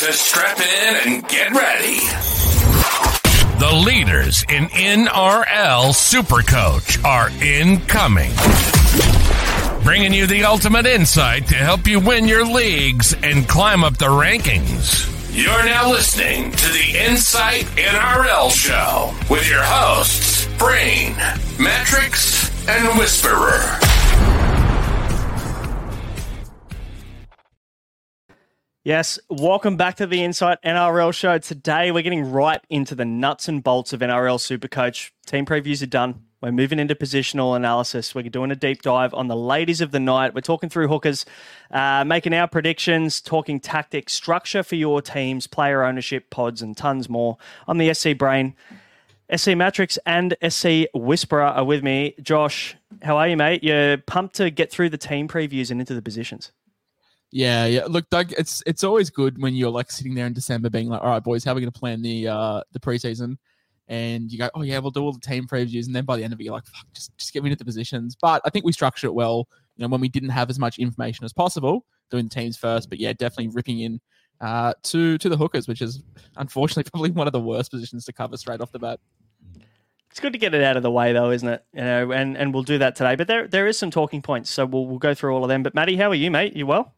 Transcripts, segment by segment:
To strap in and get ready. The leaders in NRL Supercoach are incoming. Bringing you the ultimate insight to help you win your leagues and climb up the rankings. You're now listening to the Insight NRL Show with your hosts, Brain, Mattrix, and Whisperer. Yes, welcome back to the Insight NRL show. Today we're getting right into the nuts and bolts of NRL Supercoach. Team previews are done. We're moving into positional analysis. We're doing a deep dive on the ladies of the night. We're talking through hookers, uh, making our predictions, talking tactics, structure for your teams, player ownership, pods, and tons more. I'm the SC Brain. SC Matrix and SC Whisperer are with me. Josh, how are you, mate? You're pumped to get through the team previews and into the positions. Yeah, yeah. Look, Doug, it's it's always good when you're like sitting there in December, being like, "All right, boys, how are we going to plan the uh the preseason?" And you go, "Oh yeah, we'll do all the team previews," and then by the end of it, you're like, "Fuck, just just get me into the positions." But I think we structured it well. You know, when we didn't have as much information as possible, doing the teams first. But yeah, definitely ripping in uh to to the hookers, which is unfortunately probably one of the worst positions to cover straight off the bat. It's good to get it out of the way, though, isn't it? You know, and, and we'll do that today. But there there is some talking points, so we'll we'll go through all of them. But Maddie, how are you, mate? You well?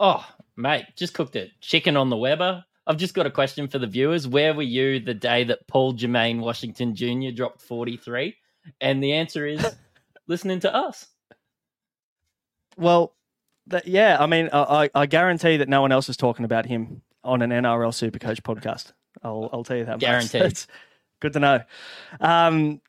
Oh, mate, just cooked it. chicken on the Weber. I've just got a question for the viewers. Where were you the day that Paul Jermaine Washington Jr. dropped 43? And the answer is listening to us. Well, that, yeah, I mean, I, I- I guarantee that no one else is talking about him on an NRL Supercoach podcast. I'll, I'll tell you that. much. Guaranteed. That's good to know. Um,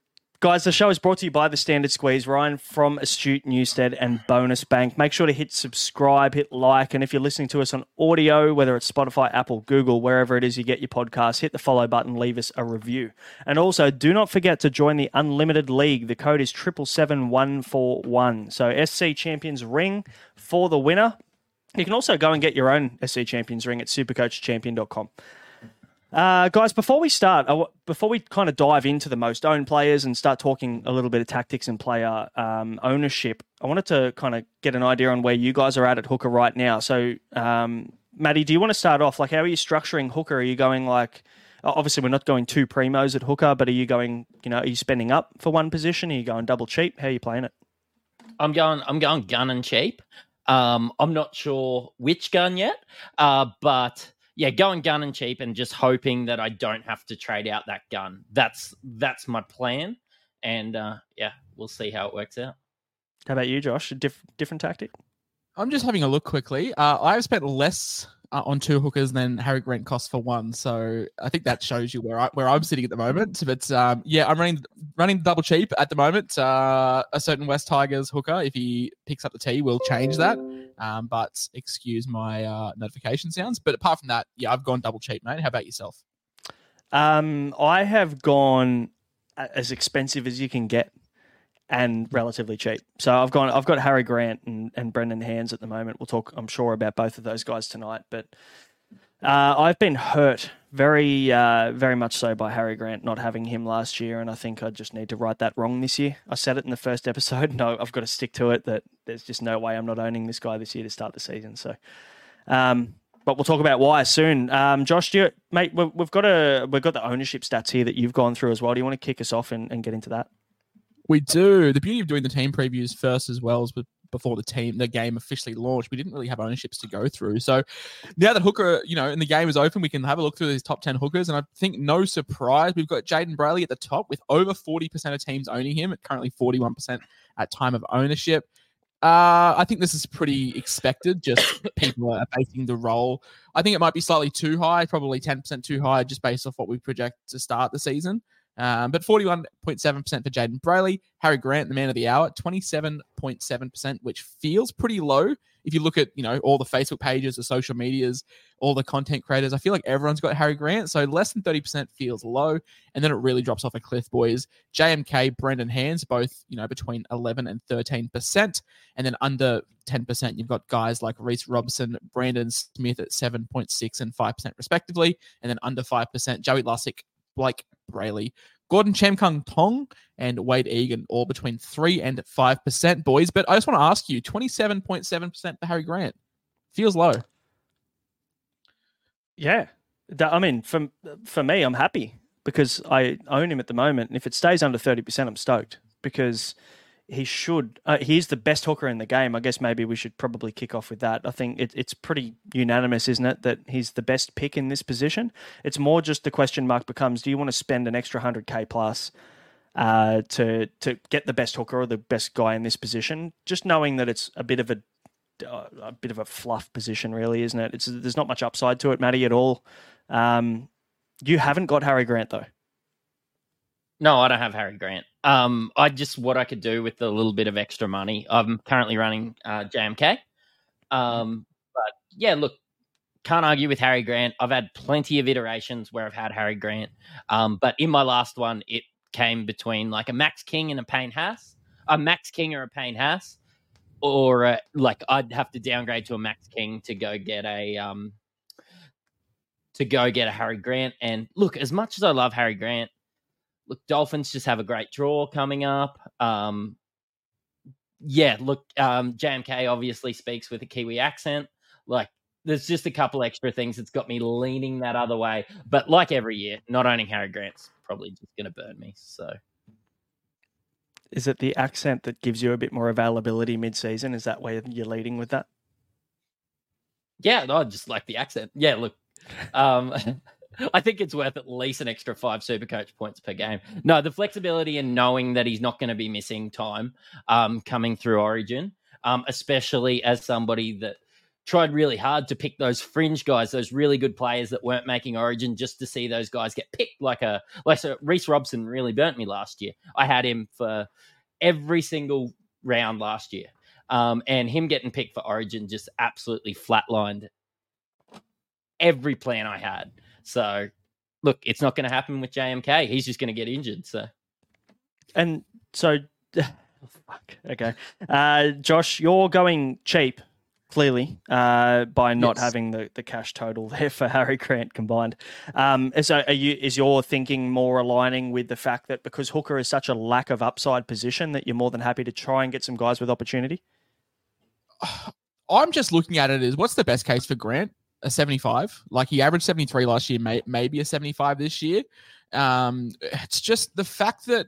guys, the show is brought to you by the Standard Squeeze, Ryan from Astute Newstead and Bonus Bank. Make sure to hit subscribe, hit like, and if you're listening to us on audio, whether it's Spotify, Apple, Google, wherever it is you get your podcast, hit the follow button, leave us a review. And also, do not forget to join the Unlimited League. The code is triple seven one four one. So SC Champions Ring for the winner. You can also go and get your own SC Champions ring at supercoachchampion.com. Uh, guys, before we start, before we kind of dive into the most owned players and start talking a little bit of tactics and player um, ownership, I wanted to kind of get an idea on where you guys are at at hooker right now. So, um, Maddie, do you want to start off? Like, how are you structuring hooker? Are you going like, obviously, we're not going two primos at hooker, but are you going, you know, are you spending up for one position? Are you going double cheap? How are you playing it? I'm going. I'm going gun and cheap. Um, I'm not sure which gun yet, uh, but yeah, going gun and cheap, and just hoping that I don't have to trade out that gun. That's that's my plan, and uh, yeah, we'll see how it works out. How about you, Josh? A diff- different tactic? I'm just having a look quickly. Uh, I've spent less uh, on two hookers and then Harry Grant costs for one, so I think that shows you where I where I'm sitting at the moment. But um, yeah, I'm running running double cheap at the moment. Uh, a certain West Tigers hooker, if he picks up the tee, will change that. Um, but excuse my uh, notification sounds. But apart from that, yeah, I've gone double cheap, mate. How about yourself? Um, I have gone as expensive as you can get and relatively cheap. So I've gone I've got Harry Grant and, and Brendan Hands at the moment. We'll talk I'm sure about both of those guys tonight, but uh, I've been hurt very uh, very much so by Harry Grant not having him last year, and I think I just need to right that wrong this year. I said it in the first episode. No, I've got to stick to it. That there's just no way I'm not owning this guy this year to start the season. So, um, but we'll talk about why soon. Um, Josh, you, mate, we've got a we've got the ownership stats here that you've gone through as well. Do you want to kick us off and, and get into that? We do. The beauty of doing the team previews first as well as before the team the game officially launched, we didn't really have ownerships to go through. So now that Hooker, you know, and the game is open, we can have a look through these top ten hookers. And I think no surprise, we've got Jayden Brailey at the top with over forty percent of teams owning him. At currently forty one percent at time of ownership. Uh, I think this is pretty expected. Just people are basing the role. I think it might be slightly too high, probably 10% too high, just based off what we project to start the season. Um, but 41.7% for Jayden Brailey. Harry Grant, the man of the hour, 27.7%, which feels pretty low. If you look at, you know, all the Facebook pages, the social medias, all the content creators, I feel like everyone's got Harry Grant. So less than 30% feels low. And then it really drops off a cliff, boys. JMK, Brendan Hands, both, you know, between 11 and 13%. And then under 10%, you've got guys like Reece Robson, Brandon Smith at 7.6 and 5% respectively. And then under 5%, Joey Lussick, Blake Brailey, Gordon Chan Kum Tong, and Wade Egan, all between 3 and 5%, boys. But I just want to ask you 27.7% for Harry Grant. Feels low. Yeah. I mean, for, for me, I'm happy because I own him at the moment. And if it stays under 30%, I'm stoked because he should. Uh, he's the best hooker in the game. I guess maybe we should probably kick off with that. I think it, it's pretty unanimous, isn't it, that he's the best pick in this position? It's more just the question mark becomes: Do you want to spend an extra hundred k plus uh, to to get the best hooker or the best guy in this position? Just knowing that it's a bit of a uh, a bit of a fluff position, really, isn't it? It's there's not much upside to it, Matty, at all. Um, you haven't got Harry Grant though. No, I don't have Harry Grant. Um, I just what I could do with a little bit of extra money. I'm currently running uh, JMK. Um, but yeah, look, can't argue with Harry Grant. I've had plenty of iterations where I've had Harry Grant. Um, but in my last one, it came between like a Max King and a Payne Haas, a Max King or a Payne Haas, or uh, like I'd have to downgrade to a Max King to go get a um to go get a Harry Grant. And look, as much as I love Harry Grant, look, Dolphins just have a great draw coming up. Um, yeah, look, um, JMK obviously speaks with a Kiwi accent. Like, there's just a couple extra things that's got me leaning that other way. But like every year, not owning Harry Grant's probably just going to burn me. So, is it the accent that gives you a bit more availability mid-season? Is that where you're leading with that? Yeah, no, I just like the accent. Yeah, look, um, I think it's worth at least an extra five super coach points per game. No, the flexibility and knowing that he's not going to be missing time um, coming through Origin, um, especially as somebody that tried really hard to pick those fringe guys, those really good players that weren't making Origin, just to see those guys get picked. Like a like so Reece Robson really burnt me last year. I had him for every single round last year. Um, and him getting picked for Origin just absolutely flatlined every plan I had. So, look, it's not going to happen with JMK. He's just going to get injured. So, and so, oh, fuck. Okay, uh, Josh, you're going cheap. Clearly, uh, by not yes. having the, the cash total there for Harry Grant combined, um, so are you is your thinking more aligning with the fact that because Hooker is such a lack of upside position that you're more than happy to try and get some guys with opportunity? I'm just looking at it as what's the best case for Grant? A 75. Like he averaged 73 last year, may, maybe a 75 this year. Um, it's just the fact that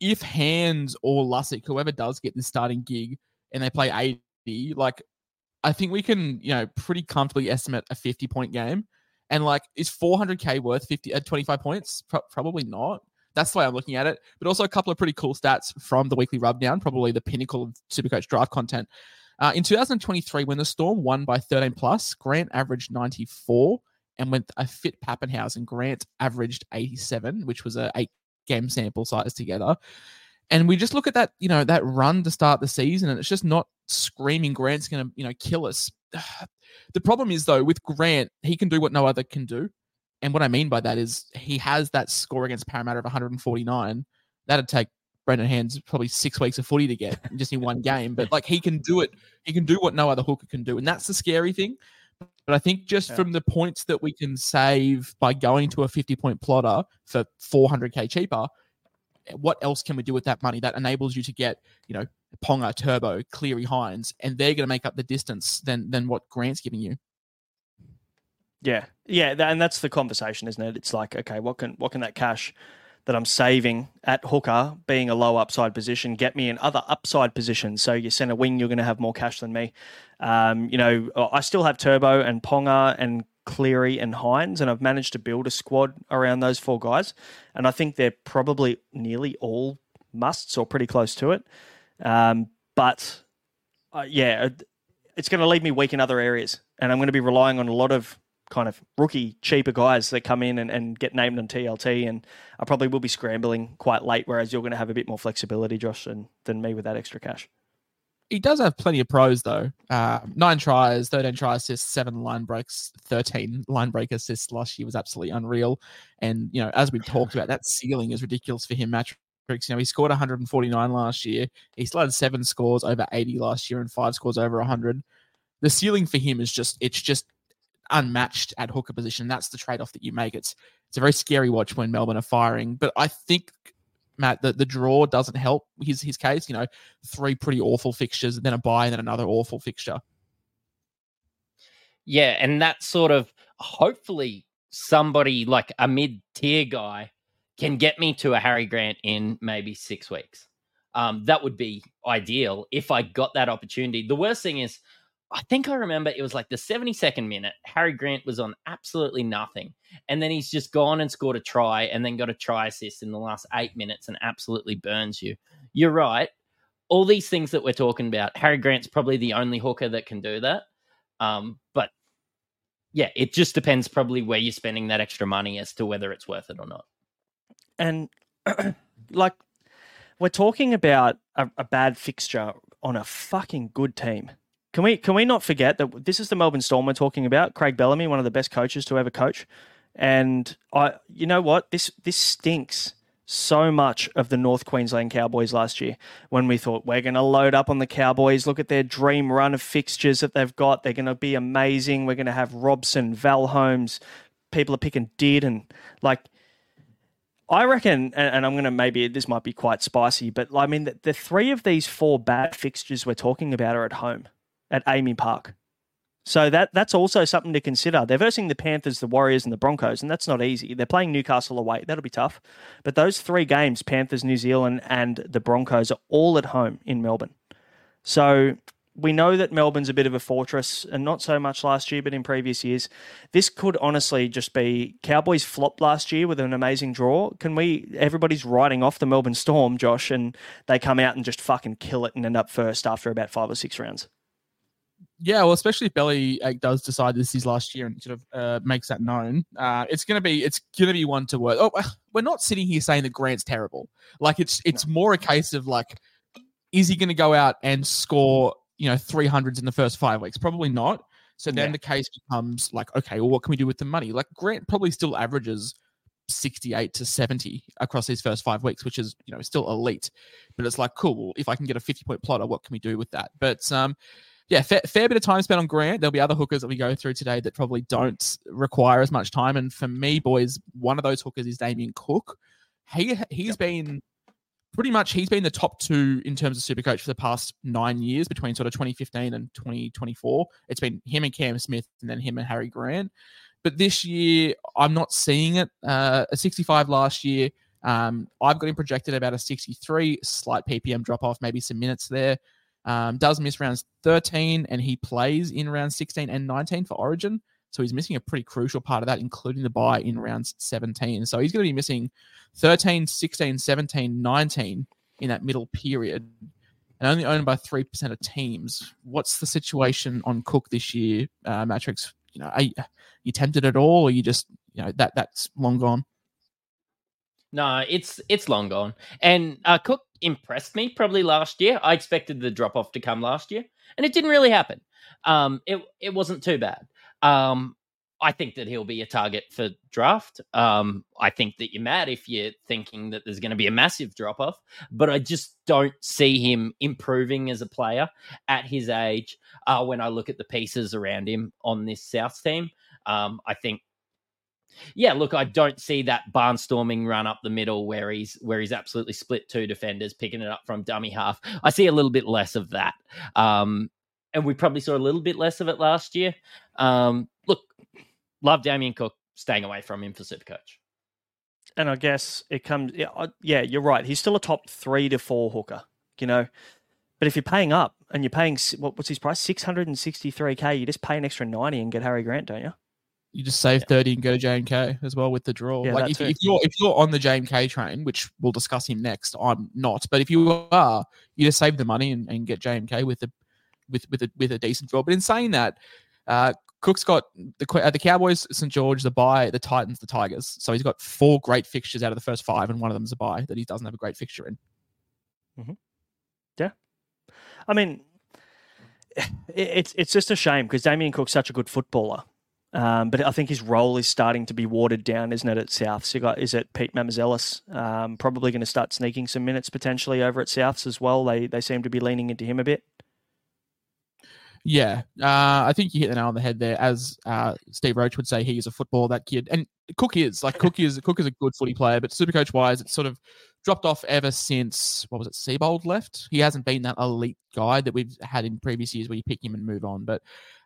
if Hands or Lussick, whoever does get the starting gig, and they play 80, like I think we can, you know, pretty comfortably estimate a 50 point game. And like, is 400k worth 50 at uh, 25 points? Pro- probably not. That's the way I'm looking at it. But also a couple of pretty cool stats from the weekly rubdown, probably the pinnacle of Supercoach draft content. Uh, in 2023, when the Storm won by 13 plus, Grant averaged 94, and with a fit Papenhuyzen. Grant averaged 87, which was a eight game sample size together. And we just look at that, you know, that run to start the season, and it's just not screaming Grant's going to, you know, kill us. The problem is though with Grant, he can do what no other can do. And what I mean by that is he has that score against Parramatta of 149. That'd take Brendan Hands probably six weeks of footy to get just in one game. But like he can do it. He can do what no other hooker can do. And that's the scary thing. But I think just yeah. from the points that we can save by going to a 50 point plotter for 400k cheaper, what else can we do with that money that enables you to get, you know, Ponga, Turbo, Cleary, Hynes, and they're going to make up the distance than than what Grant's giving you. Yeah, yeah, and that's the conversation, isn't it? It's like, okay, what can what can that cash that I'm saving at hooker, being a low upside position, get me in other upside positions. So you send a wing, you're going to have more cash than me. Um, you know, I still have Turbo and Ponga and Cleary and Hynes, and I've managed to build a squad around those four guys. And I think they're probably nearly all musts or pretty close to it. Um, but uh, yeah, it's going to leave me weak in other areas, and I'm going to be relying on a lot of kind of rookie, cheaper guys that come in and, and get named on TLT. And I probably will be scrambling quite late, whereas you're going to have a bit more flexibility, Josh, than, than me with that extra cash. He does have plenty of pros, though. Uh, nine tries, 13 try assists, seven line breaks, 13 line break assists last year was absolutely unreal. And, you know, as we've talked about, that ceiling is ridiculous for him, Matrix. You know, he scored 149 last year. He still had seven scores over 80 last year and five scores over 100 the ceiling for him is just it's just unmatched at hooker position. That's the trade off that you make. It's it's a very scary watch when Melbourne are firing. But I think Matt, the, the draw doesn't help his his case. You know, three pretty awful fixtures, then a buy, and then another awful fixture. Yeah, and that sort of hopefully somebody like a mid tier guy can get me to a Harry Grant in maybe six weeks. Um, that would be ideal if I got that opportunity. The worst thing is I think I remember it was like the 72nd minute. Harry Grant was on absolutely nothing. And then he's just gone and scored a try and then got a try assist in the last eight minutes and absolutely burns you. You're right. All these things that we're talking about, Harry Grant's probably the only hooker that can do that. Um, but yeah, it just depends probably where you're spending that extra money as to whether it's worth it or not. And like, we're talking about a, a bad fixture on a fucking good team can we can we not forget that this is the Melbourne Storm we're talking about? Craig Bellamy, one of the best coaches to ever coach, and I, you know what, this this stinks so much of the North Queensland Cowboys last year when we thought we're going to load up on the Cowboys. Look at their dream run of fixtures that they've got. They're going to be amazing. We're going to have Robson, Val Holmes. People are picking Did and like. I reckon, and, I'm going to maybe this might be quite spicy, but I mean, the, the three of these four bad fixtures we're talking about are at home at AAMI Park. So that that's also something to consider. They're versing the Panthers, the Warriors, and the Broncos, and that's not easy. They're playing Newcastle away. That'll be tough. But those three games, Panthers, New Zealand, and the Broncos, are all at home in Melbourne. So we know that Melbourne's a bit of a fortress, and not so much last year, but in previous years. This could honestly just be Cowboys flopped last year with an amazing draw. Can we? Everybody's writing off the Melbourne Storm, Josh, and they come out and just fucking kill it and end up first after about five or six rounds. Yeah, well, especially if Belly does decide this is last year and sort of uh, makes that known, uh, it's gonna be it's gonna be one to work. Oh, we're not sitting here saying that Grant's terrible. Like it's it's no. more a case of like, is he gonna go out and score you know three hundreds in the first five weeks? Probably not. So then yeah. the case becomes like, okay, well, what can we do with the money? Like Grant probably still averages 68 to 70 across these first five weeks, which is, you know, still elite. But it's like, cool, if I can get a 50 point plotter, what can we do with that? But um, yeah, fair, fair bit of time spent on Grant. There'll be other hookers that we go through today that probably don't require as much time. And for me, boys, one of those hookers is Damien Cook. He he's yep. been pretty much he's been the top two in terms of super coach for the past nine years between sort of 2015 and 2024 it's been him and cam smith and then him and harry grant but this year i'm not seeing it uh, a 65 last year um, i've got him projected about a 63 slight ppm drop off maybe some minutes there um, does miss rounds 13 and he plays in rounds 16 and 19 for Origin. So he's missing a pretty crucial part of that, including the buy in rounds 17. So he's going to be missing 13, 16, 17, 19 in that middle period. and only owned by three percent of teams. What's the situation on Cook this year, uh, Matrix? You know, are you, are you tempted at all, or you just you know that that's long gone? No, it's it's long gone. And uh, Cook impressed me probably last year. I expected the drop off to come last year, and it didn't really happen. Um, it it wasn't too bad. Um, I think that he'll be a target for draft. Um, I think that you're mad if you're thinking that there's going to be a massive drop off, but I just don't see him improving as a player at his age. Uh, when I look at the pieces around him on this South team, um, I think yeah, look, I don't see that barnstorming run up the middle where he's where he's absolutely split two defenders, picking it up from dummy half. I see a little bit less of that, um, and we probably saw a little bit less of it last year. Um, look, love Damien Cook, staying away from him for super coach. And I guess it comes, yeah, you're right. He's still a top three to four hooker, you know. But if you're paying up and you're paying what, what's his price, six hundred and sixty-three k, you just pay an extra ninety and get Harry Grant, don't you? You just save 30 and go to JMK as well with the draw. Yeah, like if, if you're if you're on the JMK train, which we'll discuss him next, I'm not. But if you are, you just save the money and, and get JMK with the with with a with a decent draw. But in saying that, uh, Cook's got the uh, the Cowboys, St George, the buy, the Titans, the Tigers. So he's got four great fixtures out of the first five, and one of them's a buy that he doesn't have a great fixture in. Yeah. I mean, it, it's it's just a shame because Damien Cook's such a good footballer. Um, but I think his role is starting to be watered down, isn't it, at South? So you got, is it Pete Mamouzelos? Um, probably going to start sneaking some minutes potentially over at Souths as well. They they seem to be leaning into him a bit. Yeah, uh, I think you hit the nail on the head there. As uh, Steve Roach would say, he is a footballer. That kid, and Cook is like Cook is Cook is a good footy player, but Supercoach wise, it's sort of dropped off ever since what was it? Seibold left. He hasn't been that elite guy that we've had in previous years where you pick him and move on. But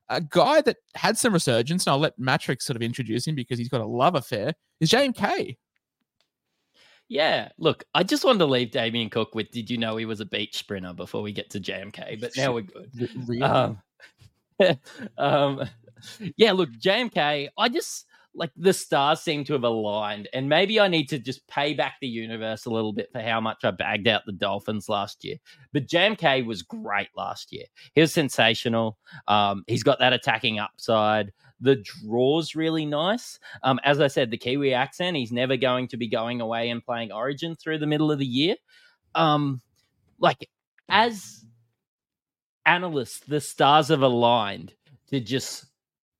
a guy that had some resurgence, and I'll let Matrix sort of introduce him because he's got a love affair, is JMK. Yeah, look, I just wanted to leave Damien Cook with did you know he was a beach sprinter before we get to JMK, but now we're good. Really? Um, um, yeah, look, JMK, I just like the stars seem to have aligned, and maybe I need to just pay back the universe a little bit for how much I bagged out the Dolphins last year. But JMK was great last year. He was sensational. Um, he's got that attacking upside. The draw's really nice. Um, as I said, the Kiwi accent, he's never going to be going away and playing Origin through the middle of the year. Um, like, as analysts, the stars have aligned to just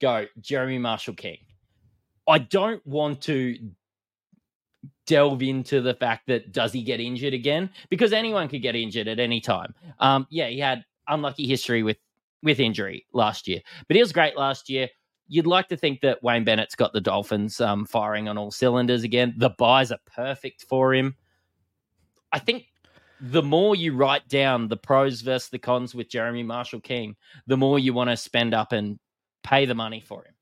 go Jeremy Marshall King. I don't want to delve into the fact that does he get injured again because anyone could get injured at any time. Um, yeah, he had unlucky history with with injury last year, but he was great last year. You'd like to think that Wayne Bennett's got the Dolphins um, firing on all cylinders again. The buys are perfect for him. I think the more you write down the pros versus the cons with Jeremy Marshall King, the more you want to spend up and pay the money for him.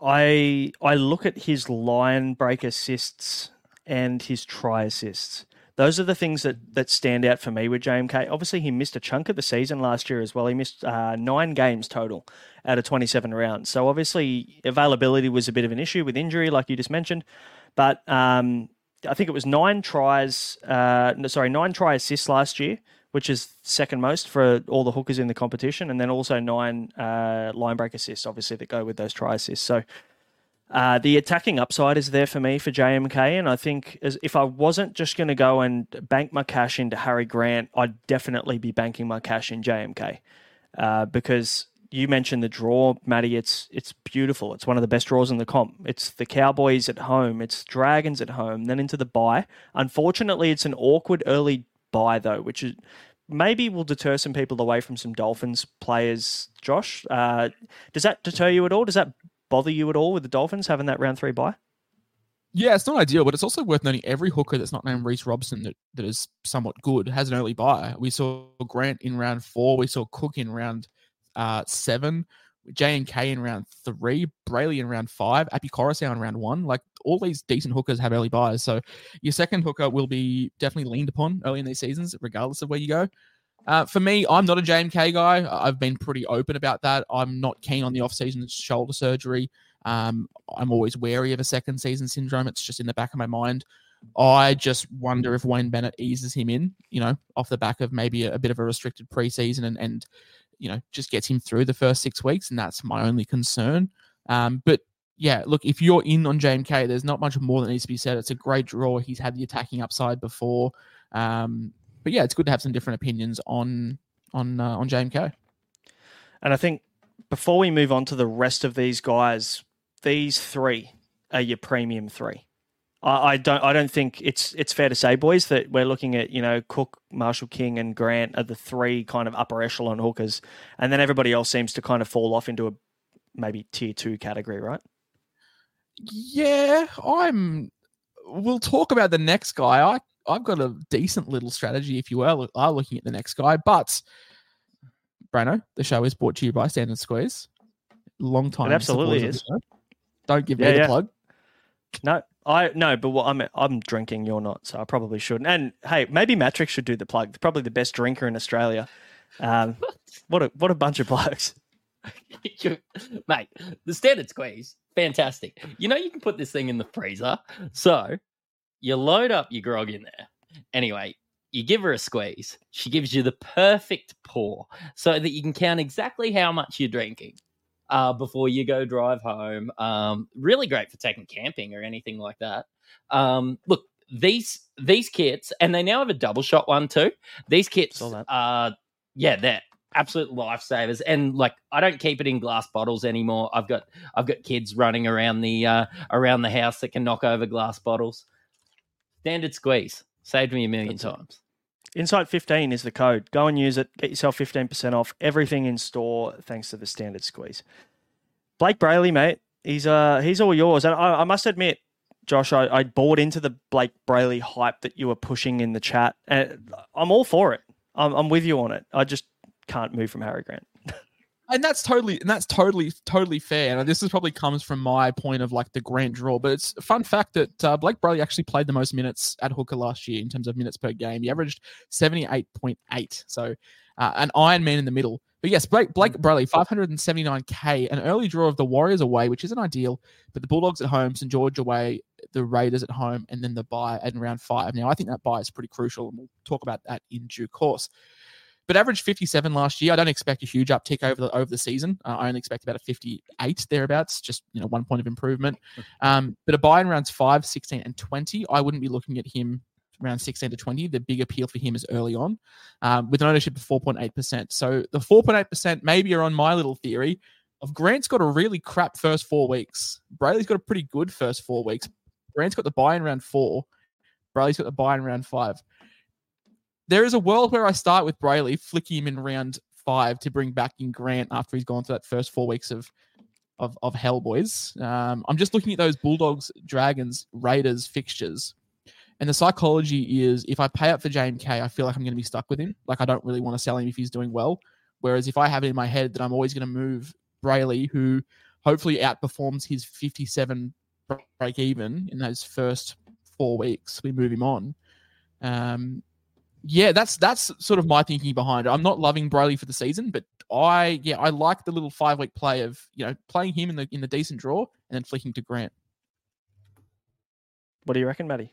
I I look at his line break assists and his try assists. Those are the things that, that stand out for me with JMK. Obviously, he missed a chunk of the season last year as well. He missed uh, nine games total out of 27 rounds. So, obviously, availability was a bit of an issue with injury, like you just mentioned. But um, I think it was nine tries, uh, no, sorry, nine try assists last year, which is second most for all the hookers in the competition. And then also nine uh, line break assists, obviously, that go with those try assists. So, uh, the attacking upside is there for me for JMK, and I think as, if I wasn't just going to go and bank my cash into Harry Grant, I'd definitely be banking my cash in JMK uh, because you mentioned the draw, Matty. It's it's beautiful. It's one of the best draws in the comp. It's the Cowboys at home. It's Dragons at home. Then into the bye. Unfortunately, it's an awkward early bye though, which is maybe will deter some people away from some Dolphins players. Josh, uh, does that deter you at all? Does that bother you at all with the Dolphins having that round three buy? Yeah, it's not ideal, but it's also worth noting every hooker that's not named Reece Robson that, that is somewhat good has an early buy. We saw Grant in round four. We saw Cook in round uh, seven, JMK in round three, Brailey in round five, Api Koroisau in round one. Like all these decent hookers have early buys. So your second hooker will be definitely leaned upon early in these seasons, regardless of where you go. Uh, for me, I'm not a JMK guy. I've been pretty open about that. I'm not keen on the off-season shoulder surgery. Um, I'm always wary of a second season syndrome. It's just in the back of my mind. I just wonder if Wayne Bennett eases him in, you know, off the back of maybe a, a bit of a restricted preseason and, and, you know, just gets him through the first six weeks. And that's my only concern. Um, but yeah, look, if you're in on JMK, there's not much more that needs to be said. It's a great draw. He's had the attacking upside before. Um, but yeah, it's good to have some different opinions on on uh, on JMK. And I think before we move on to the rest of these guys, these three are your premium three. I, I don't I don't think it's it's fair to say, boys, that we're looking at, you know, Cook, Marshall King and Grant are the three kind of upper echelon hookers. And then everybody else seems to kind of fall off into a maybe tier two category, right? Yeah, I'm. We'll talk about the next guy. I I've got a decent little strategy if you are, are looking at the next guy. But Braino, the show is brought to you by Standard Squeeze. Long time. It absolutely is. Don't give Yeah, me the yeah. plug. No, I no, but what I'm I'm drinking, you're not, so I probably shouldn't. And hey, maybe Matrix should do the plug. Probably the best drinker in Australia. Um, what a what a bunch of blokes. Mate, the standard squeeze, fantastic. You know, you can put this thing in the freezer. So you load up your grog in there. Anyway, you give her a squeeze. She gives you the perfect pour so that you can count exactly how much you're drinking uh, before you go drive home. Um, really great for taking camping or anything like that. Um, look, these these kits, and they now have a double shot one too. These kits are, yeah, they're absolute lifesavers. And like, I don't keep it in glass bottles anymore. I've got I've got kids running around the uh, around the house that can knock over glass bottles. Standard squeeze saved me a million That's times. Insight 15 is the code. Go and use it. Get yourself 15% off everything in store thanks to the standard squeeze. Blake Brailey, mate, he's uh he's all yours. And I, I must admit, Josh, I, I bought into the Blake Brailey hype that you were pushing in the chat. And I'm all for it. I'm, I'm with you on it. I just can't move from Harry Grant. and that's totally and that's totally totally fair. And this is probably comes from my point of like the grand draw. But it's a fun fact that uh, Blake Brailey actually played the most minutes at hooker last year in terms of minutes per game. He averaged seventy eight point eight. So uh, an Iron Man in the middle. But yes, Blake Blake Brailey, five hundred and seventy nine k, an early draw of the Warriors away, which isn't ideal. But the Bulldogs at home, St George away, the Raiders at home, and then the buy in round five. Now I think that buy is pretty crucial, and we'll talk about that in due course but averaged 57 last year. I don't expect a huge uptick over the over the season. Uh, I only expect about a 58 thereabouts, just you know one point of improvement. Um, but a buy in rounds 5, 16, and 20, I wouldn't be looking at him around 16 to 20. The big appeal for him is early on, um, with an ownership of 4.8%. So the 4.8% maybe are on my little theory of Grant's got a really crap first four weeks. Brailey's got a pretty good first four weeks. Grant's got the buy in round four. Brailey's got the buy in round five there is a world where I start with Brailey, flick him in round five to bring back in Grant after he's gone through that first four weeks of of, of hell, boys. Um, I'm just looking at those Bulldogs, Dragons, Raiders fixtures, and the psychology is if I pay up for JMK, I feel like I'm going to be stuck with him. Like I don't really want to sell him if he's doing well. Whereas if I have it in my head that I'm always going to move Brailey, who hopefully outperforms his 57 break even in those first four weeks, we move him on. Um, yeah, that's that's sort of my thinking behind it. I'm not loving Brailey for the season, but I yeah I like the little five week play of you know playing him in the in the decent draw and then flicking to Grant. What do you reckon, Matty?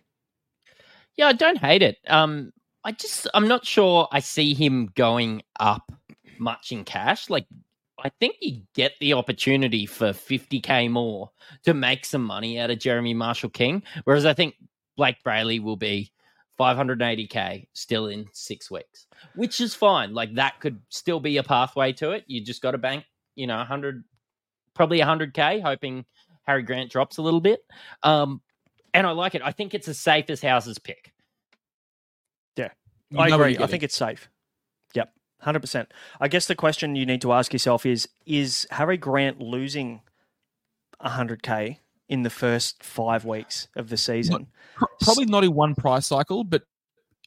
Yeah, I don't hate it. Um, I just I'm not sure I see him going up much in cash. Like I think you get the opportunity for 50k more to make some money out of Jeremy Marshall King, whereas I think Blake Brailey will be 580k still in six weeks, which is fine. Like that could still be a pathway to it. You just got to bank, you know, 100, probably 100k, hoping Harry Grant drops a little bit. Um, and I like it. I think it's a safe as houses pick. You I agree. I think it's safe. Yep, hundred percent. I guess the question you need to ask yourself is: Is Harry Grant losing hundred k in the first five weeks of the season? Probably not in one price cycle, but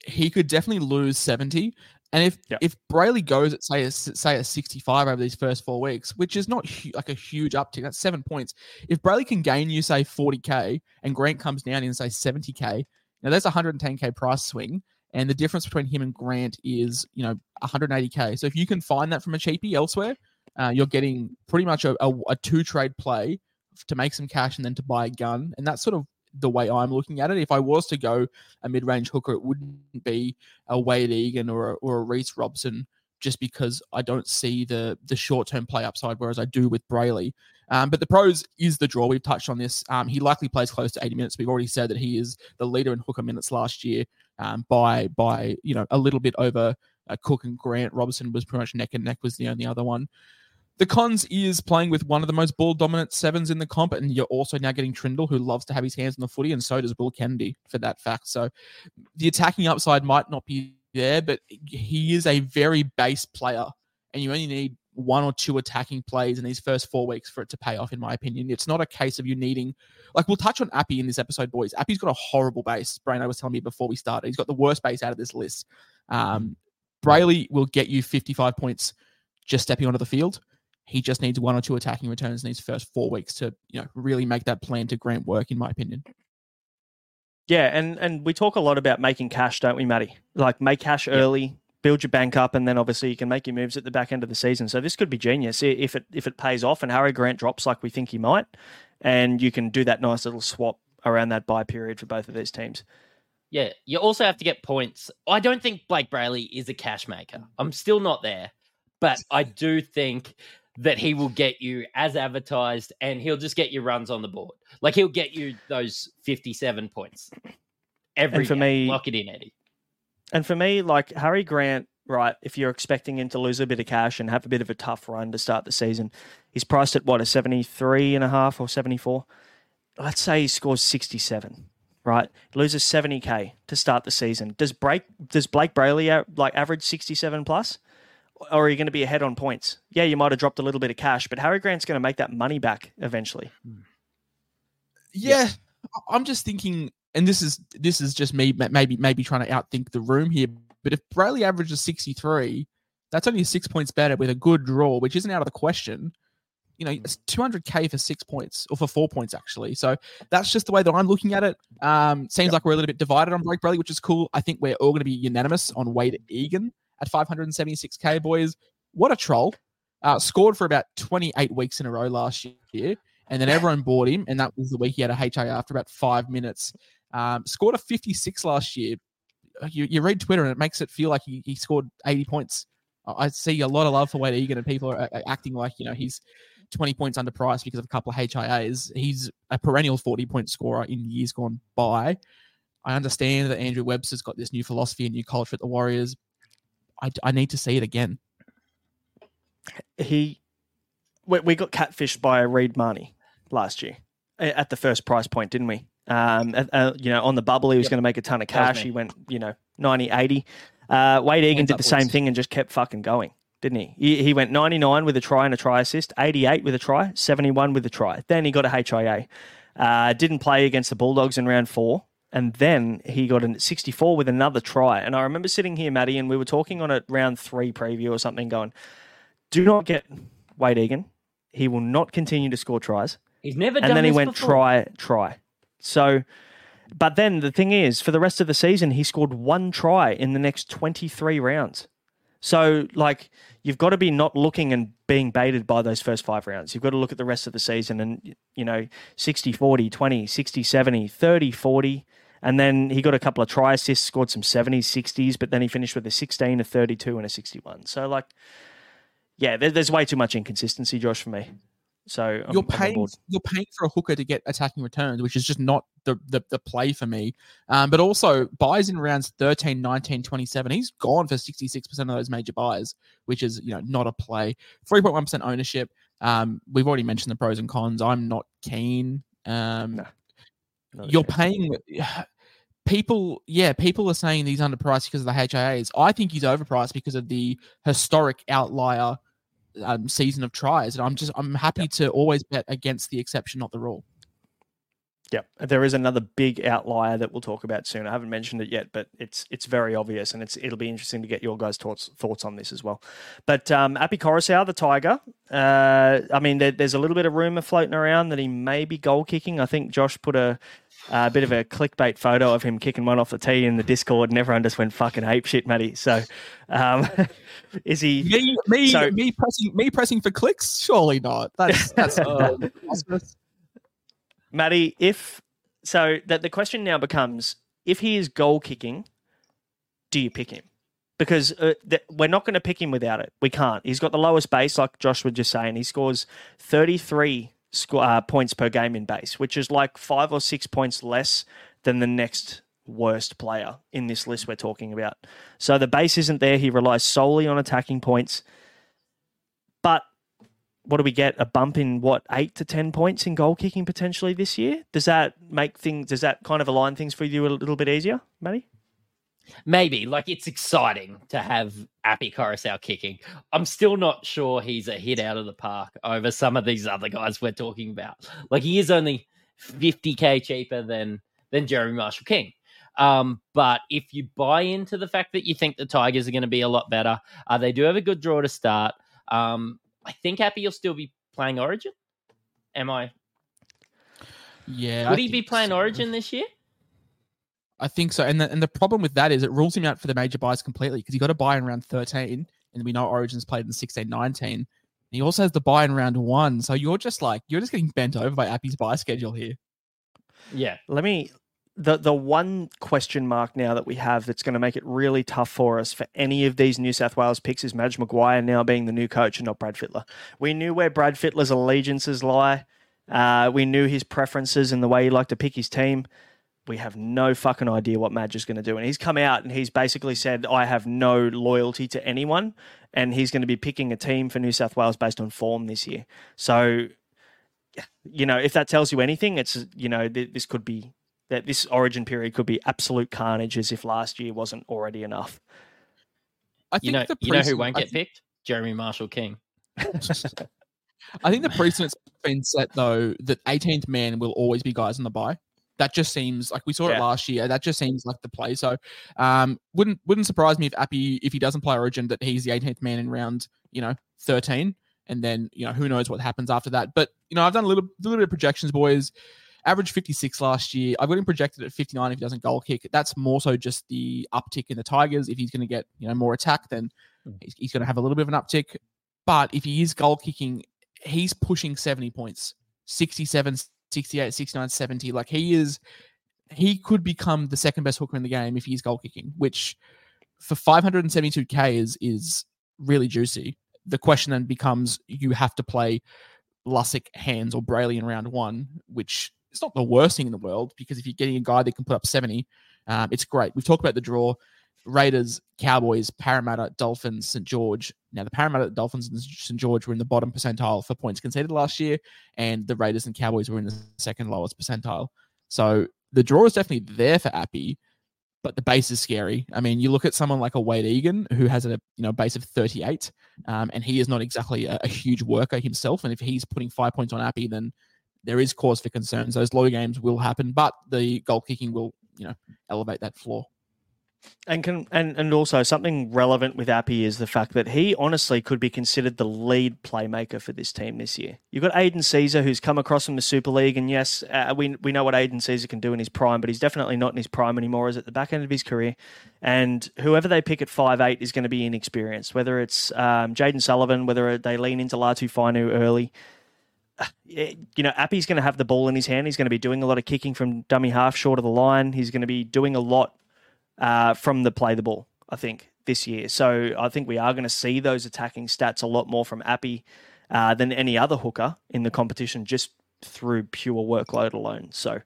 he could definitely lose 70. And if Yeah. if Brailey goes at say a, say a 65 over these first four weeks, which is not hu- like a huge uptick, that's seven points. If Brailey can gain you say 40k and Grant comes down in say 70k, now that's a 110k price swing. And the difference between him and Grant is, you know, 180k. So if you can find that from a cheapie elsewhere, uh, you're getting pretty much a, a, a two trade play to make some cash and then to buy a gun. And that's sort of the way I'm looking at it. If I was to go a mid range hooker, it wouldn't be a Wade Egan or a, or a Reece Robson, just because I don't see the the short term play upside, whereas I do with Brailey. Um, but the pros is the draw. We've touched on this. Um, he likely plays close to 80 minutes. We've already said that he is the leader in hooker minutes last year um, by by you know a little bit over uh, Cook and Grant. Robertson was pretty much neck and neck was the only other one. The cons is playing with one of the most ball dominant sevens in the comp, and you're also now getting Trindall, who loves to have his hands on the footy, and so does Will Kennedy for that fact. So the attacking upside might not be there, but he is a very base player, and you only need one or two attacking plays in these first four weeks for it to pay off, in my opinion. It's not a case of you needing, like, we'll touch on Api in this episode, boys. Api's got a horrible base. Brain, was telling me before we started, he's got the worst base out of this list. Um, Brailey will get you 55 points just stepping onto the field. He just needs one or two attacking returns in these first four weeks to, you know, really make that plan to Grant work, in my opinion. Yeah, and and we talk a lot about making cash, don't we, Matty? Like make cash early, build your bank up, and then obviously you can make your moves at the back end of the season. So this could be genius if it if it pays off and Harry Grant drops like we think he might, and you can do that nice little swap around that buy period for both of these teams. Yeah, you also have to get points. I don't think Blake Brailey is a cash maker. I'm still not there, but I do think that he will get you as advertised and he'll just get you runs on the board. Like he'll get you those 57 points every And for game. me- Lock it in, Eddie. And for me, like Harry Grant, right, if you're expecting him to lose a bit of cash and have a bit of a tough run to start the season, he's priced at what, a 73 and a half or 74? Let's say he scores 67, right? Loses 70k to start the season. Does break does Blake Brailey like average 67 plus? Or are you going to be ahead on points? Yeah, you might have dropped a little bit of cash, but Harry Grant's going to make that money back eventually. Yeah, I- I'm just thinking, and this is this is just me maybe maybe trying to outthink the room here. But if Brailey averages 63, that's only six points better with a good draw, which isn't out of the question. You know, it's 200k for six points or for four points actually. So that's just the way that I'm looking at it. Um, seems like we're a little bit divided on Blake Brailey, which is cool. I think we're all going to be unanimous on Wade Egan at 576k. Boys, what a troll! Uh, scored for about 28 weeks in a row last year and then everyone bought him, and that was the week he had a HA after about five minutes. Um, scored a 56 last year. Uh, You, you read Twitter and it makes it feel like he, he scored 80 points. I see a lot of love for Wade Egan, and people are acting like you know he's 20 points underpriced because of a couple of HIAs. He's a perennial 40 point scorer in years gone by. I understand that Andrew Webster's got this new philosophy and new culture at the Warriors. I, I need to see it again. he we, we got catfished by Reed Mahoney last year at the first price point, didn't we? Um, uh, you know, on the bubble, he was Yep. going to make a ton of cash. He went, you know, 90, 80. Uh, Wade Egan Hands did the same thing and just kept fucking going, didn't he? he? He went 99 with a try and a try assist, 88 with a try, 71 with a try. Then he got a HIA. Uh, didn't play against the Bulldogs in round four. And then he got a 64 with another try. And I remember sitting here, Matty, and we were talking on a round three preview or something, going, do not get Wade Egan. He will not continue to score tries. He's never done And then he went before. try, try. So, but then the thing is, for the rest of the season, he scored one try in the next 23 rounds. So, like, you've got to be not looking and being baited by those first five rounds. You've got to look at the rest of the season and, you know, 60, 40, 20, 60, 70, 30, 40. And then he got a couple of try assists, scored some 70s, 60s, but then he finished with a 16, a 32, and a 61. So, like, yeah, there, there's way too much inconsistency, Josh, for me. So I'm, you're paying you're paying for a hooker to get attacking returns, which is just not the the, the play for me. Um, but also buys in rounds 13, 19, 27. He's gone for 66% of those major buys, which is you know not a play. 3.1% ownership. Um, we've already mentioned the pros and cons. I'm not keen. Um, No, Not you're paying people yeah people are saying he's underpriced because of the HIAs. I think he's overpriced because of the historic outlier um, season of tries. And I'm just I'm happy to always bet against the exception, not the rule. Yeah, there is another big outlier that we'll talk about soon. I haven't mentioned it yet, but it's it's very obvious, and it's it'll be interesting to get your guys' thoughts thoughts on this as well. But um, Api Koroisau, the Tiger, uh, I mean, there, there's a little bit of rumor floating around that he may be goal kicking. I think Josh put a a bit of a clickbait photo of him kicking one off the tee in the Discord, and everyone just went fucking ape shit, Matty. So, um, is he? Me, me, So- me pressing, me pressing for clicks? Surely not. That's that's. Matty, if so that the question now becomes: if he is goal kicking, do you pick him? Because uh, th- we're not going to pick him without it. We can't. He's got the lowest base, like Josh was just saying. He scores thirty three uh, points per game in base, which is like five or six points less than the next worst player in this list we're talking about. So the base isn't there. He relies solely on attacking points. But what do we get? A bump in what eight to ten points in goal kicking potentially this year? Does that make things? Does that kind of align things for you a little bit easier, Matty? Maybe like it's exciting to have Api Koroisau kicking. I'm still not sure he's a hit out of the park over some of these other guys we're talking about. Like he is only 50k cheaper than than Jeremy Marshall King. Um, but if you buy into the fact that you think the Tigers are going to be a lot better, uh, they do have a good draw to start. Um, I think Api will still be playing Origin. Am I? Yeah. Would I he be playing so. Origin this year? I think so. And the, and the problem with that is it rules him out for the major buys completely because he got a buy in round 13, and we know Origins played in 16 19. He also has the buy in round one. So you're just like, you're just getting bent over by Api's buy schedule here. Yeah. Let me the the one question mark now that we have that's going to make it really tough for us for any of these New South Wales picks is Madge Maguire now being the new coach and not Brad Fittler. We knew where Brad Fittler's allegiances lie. Uh, we knew his preferences and the way he liked to pick his team. We have no fucking idea what Madge is going to do. And he's come out and he's basically said, I have no loyalty to anyone. And he's going to be picking a team for New South Wales based on form this year. So, you know, if that tells you anything, it's, you know, th- this could be that this origin period could be absolute carnage as if last year wasn't already enough. I You think know, the you know who won't I get picked? Jeremy Marshall King. I think the precedent's been set though that 18th man will always be guys on the buy. That just seems like we saw Yeah. it last year. That just seems like the play. So um wouldn't wouldn't surprise me if Api if he doesn't play Origin that he's the 18th man in round you know 13, and then you know who knows what happens after that. But you know I've done a little little bit of projections, boys. Average 56 last year. I've got him projected at 59 if he doesn't goal kick. That's more so just the uptick in the Tigers. If he's going to get you know more attack, then he's, he's going to have a little bit of an uptick. But if he is goal kicking, he's pushing 70 points 67 68 69 70 like he is he could become the second best hooker in the game if he's goal kicking which for 572k is is really juicy the question then becomes you have to play Lussick, Hands, or Brailey in round one, which is not the worst thing in the world because if you're getting a guy that can put up 70, um, it's great. We've talked about the draw Raiders, Cowboys, Parramatta, Dolphins, St. George. Now, the Parramatta, Dolphins, and St. George were in the bottom percentile for points conceded last year, and the Raiders and Cowboys were in the second lowest percentile. So the draw is definitely there for Api, but the base is scary. I mean, you look at someone like a Wayde Egan who has a you know base of 38, um, and he is not exactly a, a huge worker himself. And if he's putting five points on Api, then there is cause for concerns. Those low games will happen, but the goal kicking will you know elevate that floor. And can and, and also something relevant with Api is the fact that he honestly could be considered the lead playmaker for this team this year. You've got Aidan Sezer who's come across from the Super League, and yes, uh, we we know what Aidan Sezer can do in his prime, but he's definitely not in his prime anymore. Is at the back end of his career, and whoever they pick at five eight is going to be inexperienced. Whether it's um, Jayden Sullivan, whether they lean into Latu Fainu early. eh, You know, Api's going to have the ball in his hand. He's going to be doing a lot of kicking from dummy half short of the line. He's going to be doing a lot uh, from the play the ball, I think, this year. So I think we are going to see those attacking stats a lot more from Api uh, than any other hooker in the competition just through pure workload alone. So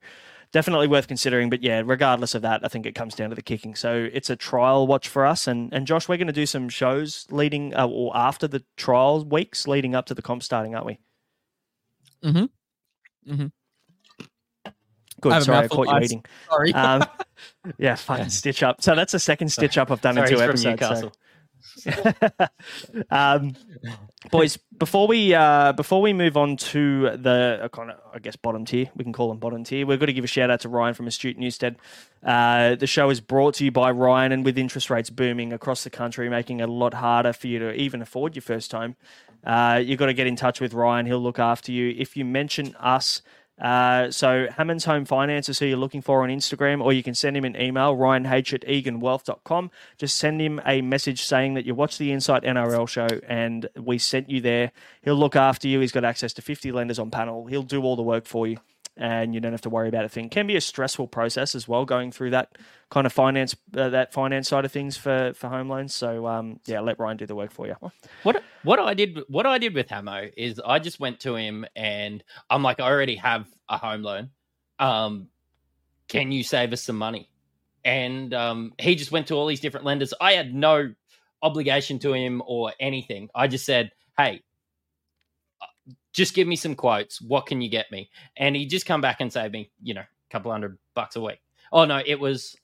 definitely worth considering. But yeah, regardless of that, I think it comes down to the kicking. So it's a trial watch for us. And, and Josh, we're going to do some shows leading uh, or after the trial weeks leading up to the comp starting, aren't we? Mm-hmm. Mm-hmm. Good. I Sorry, I caught you eating. Sorry. Um, yeah, fucking stitch up. So that's the second stitch up I've done in two episodes. um, boys, before we uh, before we move on to the uh, kind of I guess bottom tier, we can call them bottom tier. We've got to give a shout out to Ryan from Astute Newstead. Uh, the show is brought to you by Ryan, and with interest rates booming across the country, making it a lot harder for you to even afford your first home. Uh, you've got to get in touch with Ryan. He'll look after you. If you mention us, uh, so Hammond's Home Finance is who you're looking for on Instagram, or you can send him an email, ryanh at eganwealth.com. Just send him a message saying that you watched the Insight NRL show and we sent you there. He'll look after you. He's got access to 50 lenders on panel. He'll do all the work for you. And you don't have to worry about a thing. Can be a stressful process as well, going through that kind of finance uh, that finance side of things for for home loans. So um, yeah, let Ryan do the work for you. What what I did what I did with Hamo is I just went to him and I'm like, I already have a home loan. Um, can you save us some money? And um, he just went to all these different lenders. I had no obligation to him or anything. I just said, hey, just give me some quotes. What can you get me? And he just come back and save me, you know, a couple hundred bucks a week. Oh no, it was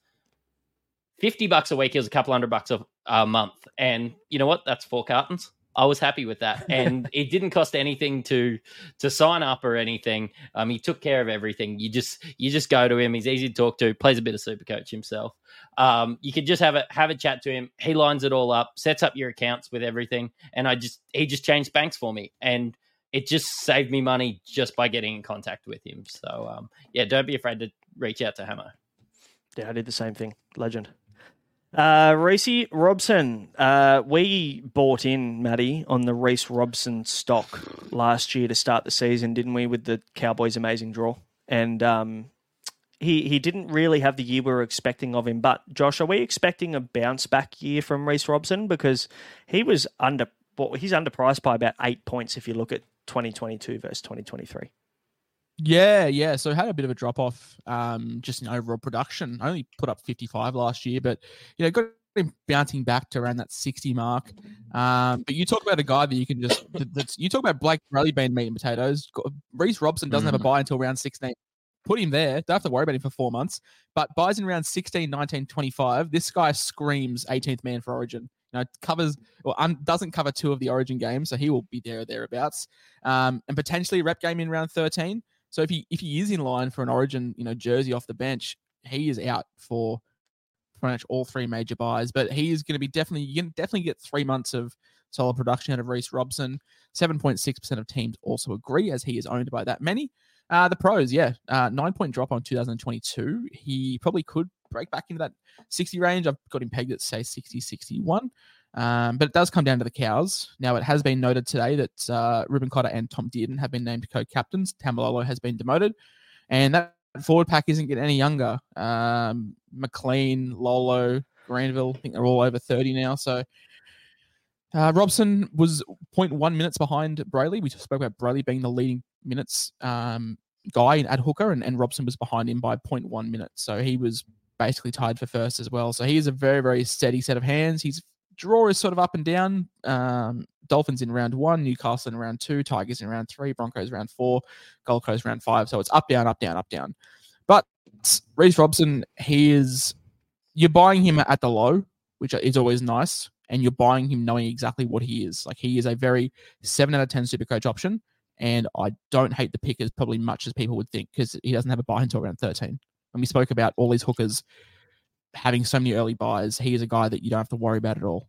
fifty bucks a week. It was a couple hundred bucks a, a month. And you know what? That's four cartons. I was happy with that, and it didn't cost anything to to sign up or anything. Um, he took care of everything. You just you just go to him. He's easy to talk to. Plays a bit of super coach himself. Um, you could just have a have a chat to him. He lines it all up, sets up your accounts with everything, and I just he just changed banks for me, and it just saved me money just by getting in contact with him. So um, yeah, don't be afraid to reach out to Hamo. Yeah, I did the same thing. Legend. Uh, Reece Robson, uh, we bought in Maddie on the Reece Robson stock last year to start the season, didn't we? With the Cowboys' amazing draw, and um, he he didn't really have the year we were expecting of him. But Josh, are we expecting a bounce back year from Reece Robson because he was under well, he's underpriced by about eight points if you look at 2022 versus 2023. Yeah, yeah. So had a bit of a drop off um, just in overall production. I only put up 55 last year, but you know, got him bouncing back to around that 60 mark. Um, but you talk about a guy that you can just that's you talk about Blayke Brailey being meat and potatoes. Reece Robson doesn't mm. have a mm. buy until round 16. Put him there. Don't have to worry about him for four months. But buys in round 16, 19, 25. This guy screams 18th man for Origin know, covers or un, doesn't cover two of the Origin games, so he will be there or thereabouts, um, and potentially rep game in round thirteen. So if he if he is in line for an Origin, you know, jersey off the bench, he is out for pretty much all three major buys. But he is going to be definitely you can definitely get three months of solid production out of Reece Robson. Seven point six percent of teams also agree, as he is owned by that many. Uh, the pros, yeah, uh, nine point drop on 2022. He probably could break back into that 60 range. I've got him pegged at say 60, 61. Um, but it does come down to the cows. Now, it has been noted today that uh, Reuben Cotter and Tom Dearden have been named co-captains. Taumalolo has been demoted, and that forward pack isn't getting any younger. Um, McLean, Lolo, Granville, I think they're all over 30 now. So uh, Robson was 0.1 minutes behind Brailey. We spoke about Brailey being the leading minutes um, guy at hooker, and, and Robson was behind him by 0.1 minutes. So he was basically tied for first as well. So he is a very, very steady set of hands. His draw is sort of up and down. Um, Dolphins in round one, Newcastle in round two, Tigers in round three, Broncos round four, Gold Coast round five. So it's up, down, up, down, up, down. But Reece Robson, he is, you're buying him at the low, which is always nice. And you're buying him knowing exactly what he is. Like he is a very seven out of 10 super coach option. And I don't hate the pick as probably much as people would think because he doesn't have a buy until around 13 and we spoke about all these hookers having so many early buys. He is a guy that you don't have to worry about at all.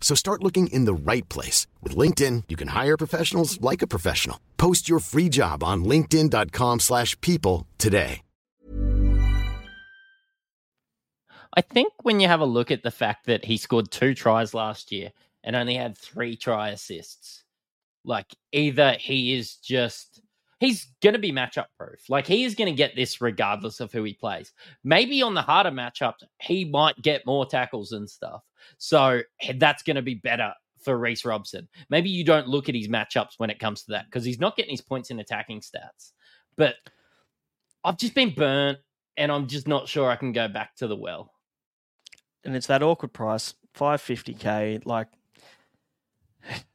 So start looking in the right place. With LinkedIn, you can hire professionals like a professional. Post your free job on linkedin.com slash people today. I think when you have a look at the fact that he scored two tries last year and only had three try assists, like either he is just he's going to be matchup proof. Like he is going to get this regardless of who he plays. Maybe on the harder matchups, he might get more tackles and stuff. So that's going to be better for Reece Robson. Maybe you don't look at his matchups when it comes to that because he's not getting his points in attacking stats. But I've just been burnt and I'm just not sure I can go back to the well. and it's that awkward price, five fifty k. Like,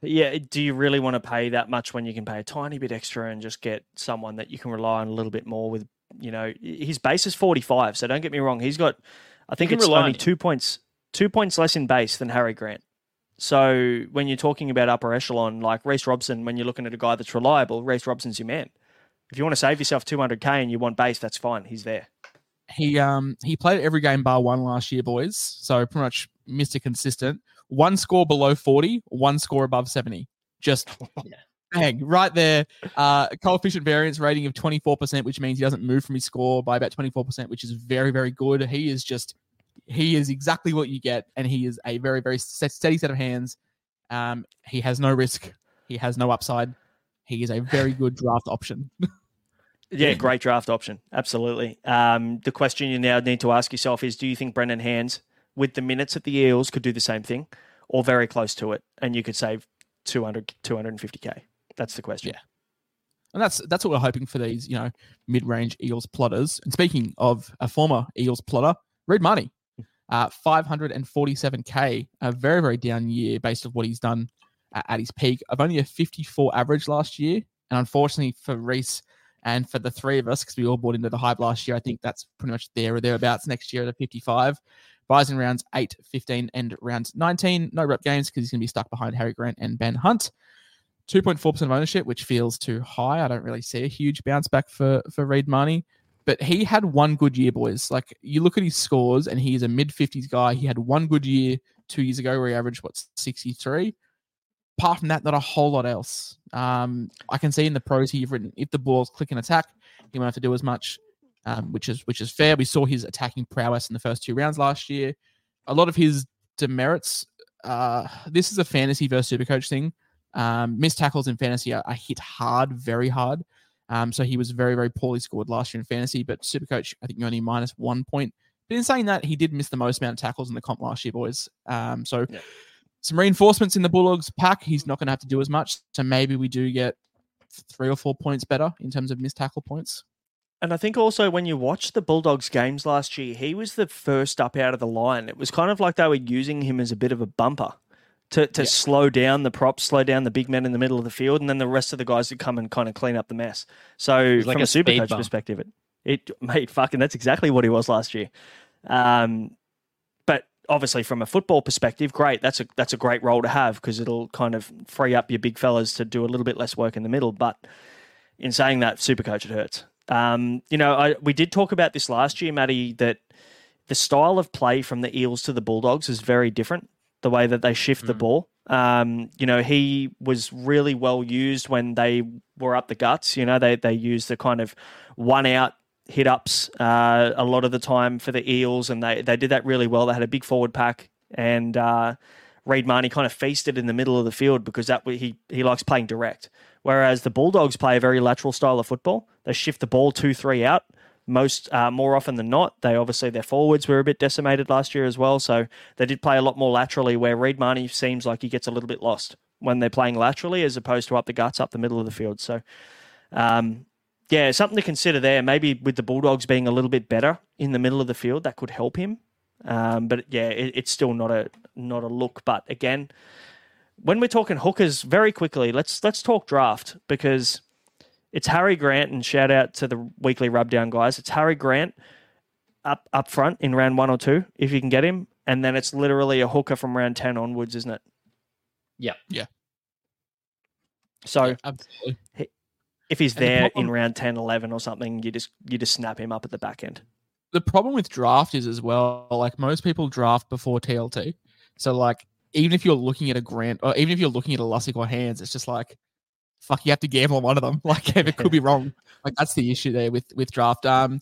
yeah, do you really want to pay that much when you can pay a tiny bit extra and just get someone that you can rely on a little bit more with? You know, his base is forty five, so don't get me wrong. He's got, I think it's only on two points, two points less in base than Harry Grant. So when you're talking about upper echelon, like Reece Robson, when you're looking at a guy that's reliable, Reece Robson's your man. If you want to save yourself 200k and you want base, that's fine. He's there. He um he played every game bar one last year, boys. So pretty much Mr. Consistent. One score below 40, one score above 70. Just bang, right there. Uh coefficient variance rating of 24%, which means he doesn't move from his score by about 24%, which is very, very good. He is just he is exactly what you get, and he is a very, very steady set of hands. Um, he has no risk, he has no upside. He is a very good draft option. Yeah, great draft option. Absolutely. Um, the question you now need to ask yourself is do you think Brendan Hands, with the minutes at the Eels, could do the same thing or very close to it? And you could save 200, 250K? That's the question. Yeah. And that's that's what we're hoping for these, you know, mid-range Eels plotters. And speaking of a former Eels plotter, Reed Mahoney, uh, 547k, a very very down year based on what he's done at, his peak of only a 54 average last year. And unfortunately for Reese and for the three of us, because we all bought into the hype last year, I think that's pretty much there or thereabouts next year at a 55. Buys in rounds 8, 15, and rounds 19. No rep games because he's going to be stuck behind Harry Grant and Ben Hunt. 2.4% of ownership, which feels too high. I don't really see a huge bounce back for for Reed Mahoney. But he had one good year, boys. Like you look at his scores, and he's a mid 50s guy. He had one good year two years ago where he averaged what 63. Apart from that, not a whole lot else. Um, I can see in the pros here you've written if the ball's click and attack, he won't have to do as much, um, which is which is fair. We saw his attacking prowess in the first two rounds last year. A lot of his demerits. Uh, this is a fantasy versus supercoach thing. Um, missed tackles in fantasy are, are hit hard, very hard. Um, so he was very, very poorly scored last year in fantasy. But Supercoach, I think, only minus one point. But in saying that, he did miss the most amount of tackles in the comp last year, boys. Um, so Yeah. some reinforcements in the Bulldogs pack. He's not going to have to do as much. So maybe we do get three or four points better in terms of missed tackle points. And I think also when you watch the Bulldogs games last year, he was the first up out of the line. It was kind of like they were using him as a bit of a bumper to, to Yeah. slow down the props, slow down the big men in the middle of the field, and then the rest of the guys would come and kind of clean up the mess. So like from a a, super coach bump. perspective, it, it mate, fucking that's exactly what he was last year. Um, but obviously from a football perspective, great. That's a that's a great role to have because it'll kind of free up your big fellas to do a little bit less work in the middle. But in saying that, super coach, it hurts. Um, you know, I, we did talk about this last year, Matty, that the style of play from the Eels to the Bulldogs is very different. The way that they shift the Mm. ball. Um, you know, he was really well used when they were up the guts. You know, they they used the kind of one out hit ups uh, a lot of the time for the Eels, and they they did that really well. They had a big forward pack, and uh, Reed Mahoney kind of feasted in the middle of the field because that he he likes playing direct. Whereas the Bulldogs play a very lateral style of football. They shift the ball two three out most uh, more often than not. They obviously their forwards were a bit decimated last year as well, so they did play a lot more laterally. Where Reed Mahoney seems like he gets a little bit lost when they're playing laterally as opposed to up the guts, up the middle of the field. So. Um, yeah, something to consider there. Maybe with the Bulldogs being a little bit better in the middle of the field, that could help him. Um, but yeah, it, it's still not a not a look. But again, when we're talking hookers, very quickly, let's let's talk draft because it's Harry Grant and shout out to the weekly rubdown guys. It's Harry Grant up up front in round one or two if you can get him, and then it's literally a hooker from round ten onwards, isn't it? Yep. Yeah. So Yeah, absolutely. if he's And the there problem- in round 10, 11 or something, you just you just snap him up at the back end. the problem with draft is as well, like most people draft before TLT. So like even if you're looking at a grant or even if you're looking at a Lussick or hands, it's just like fuck, you have to gamble on one of them. Like it could be wrong. Like that's the issue there with with draft. Um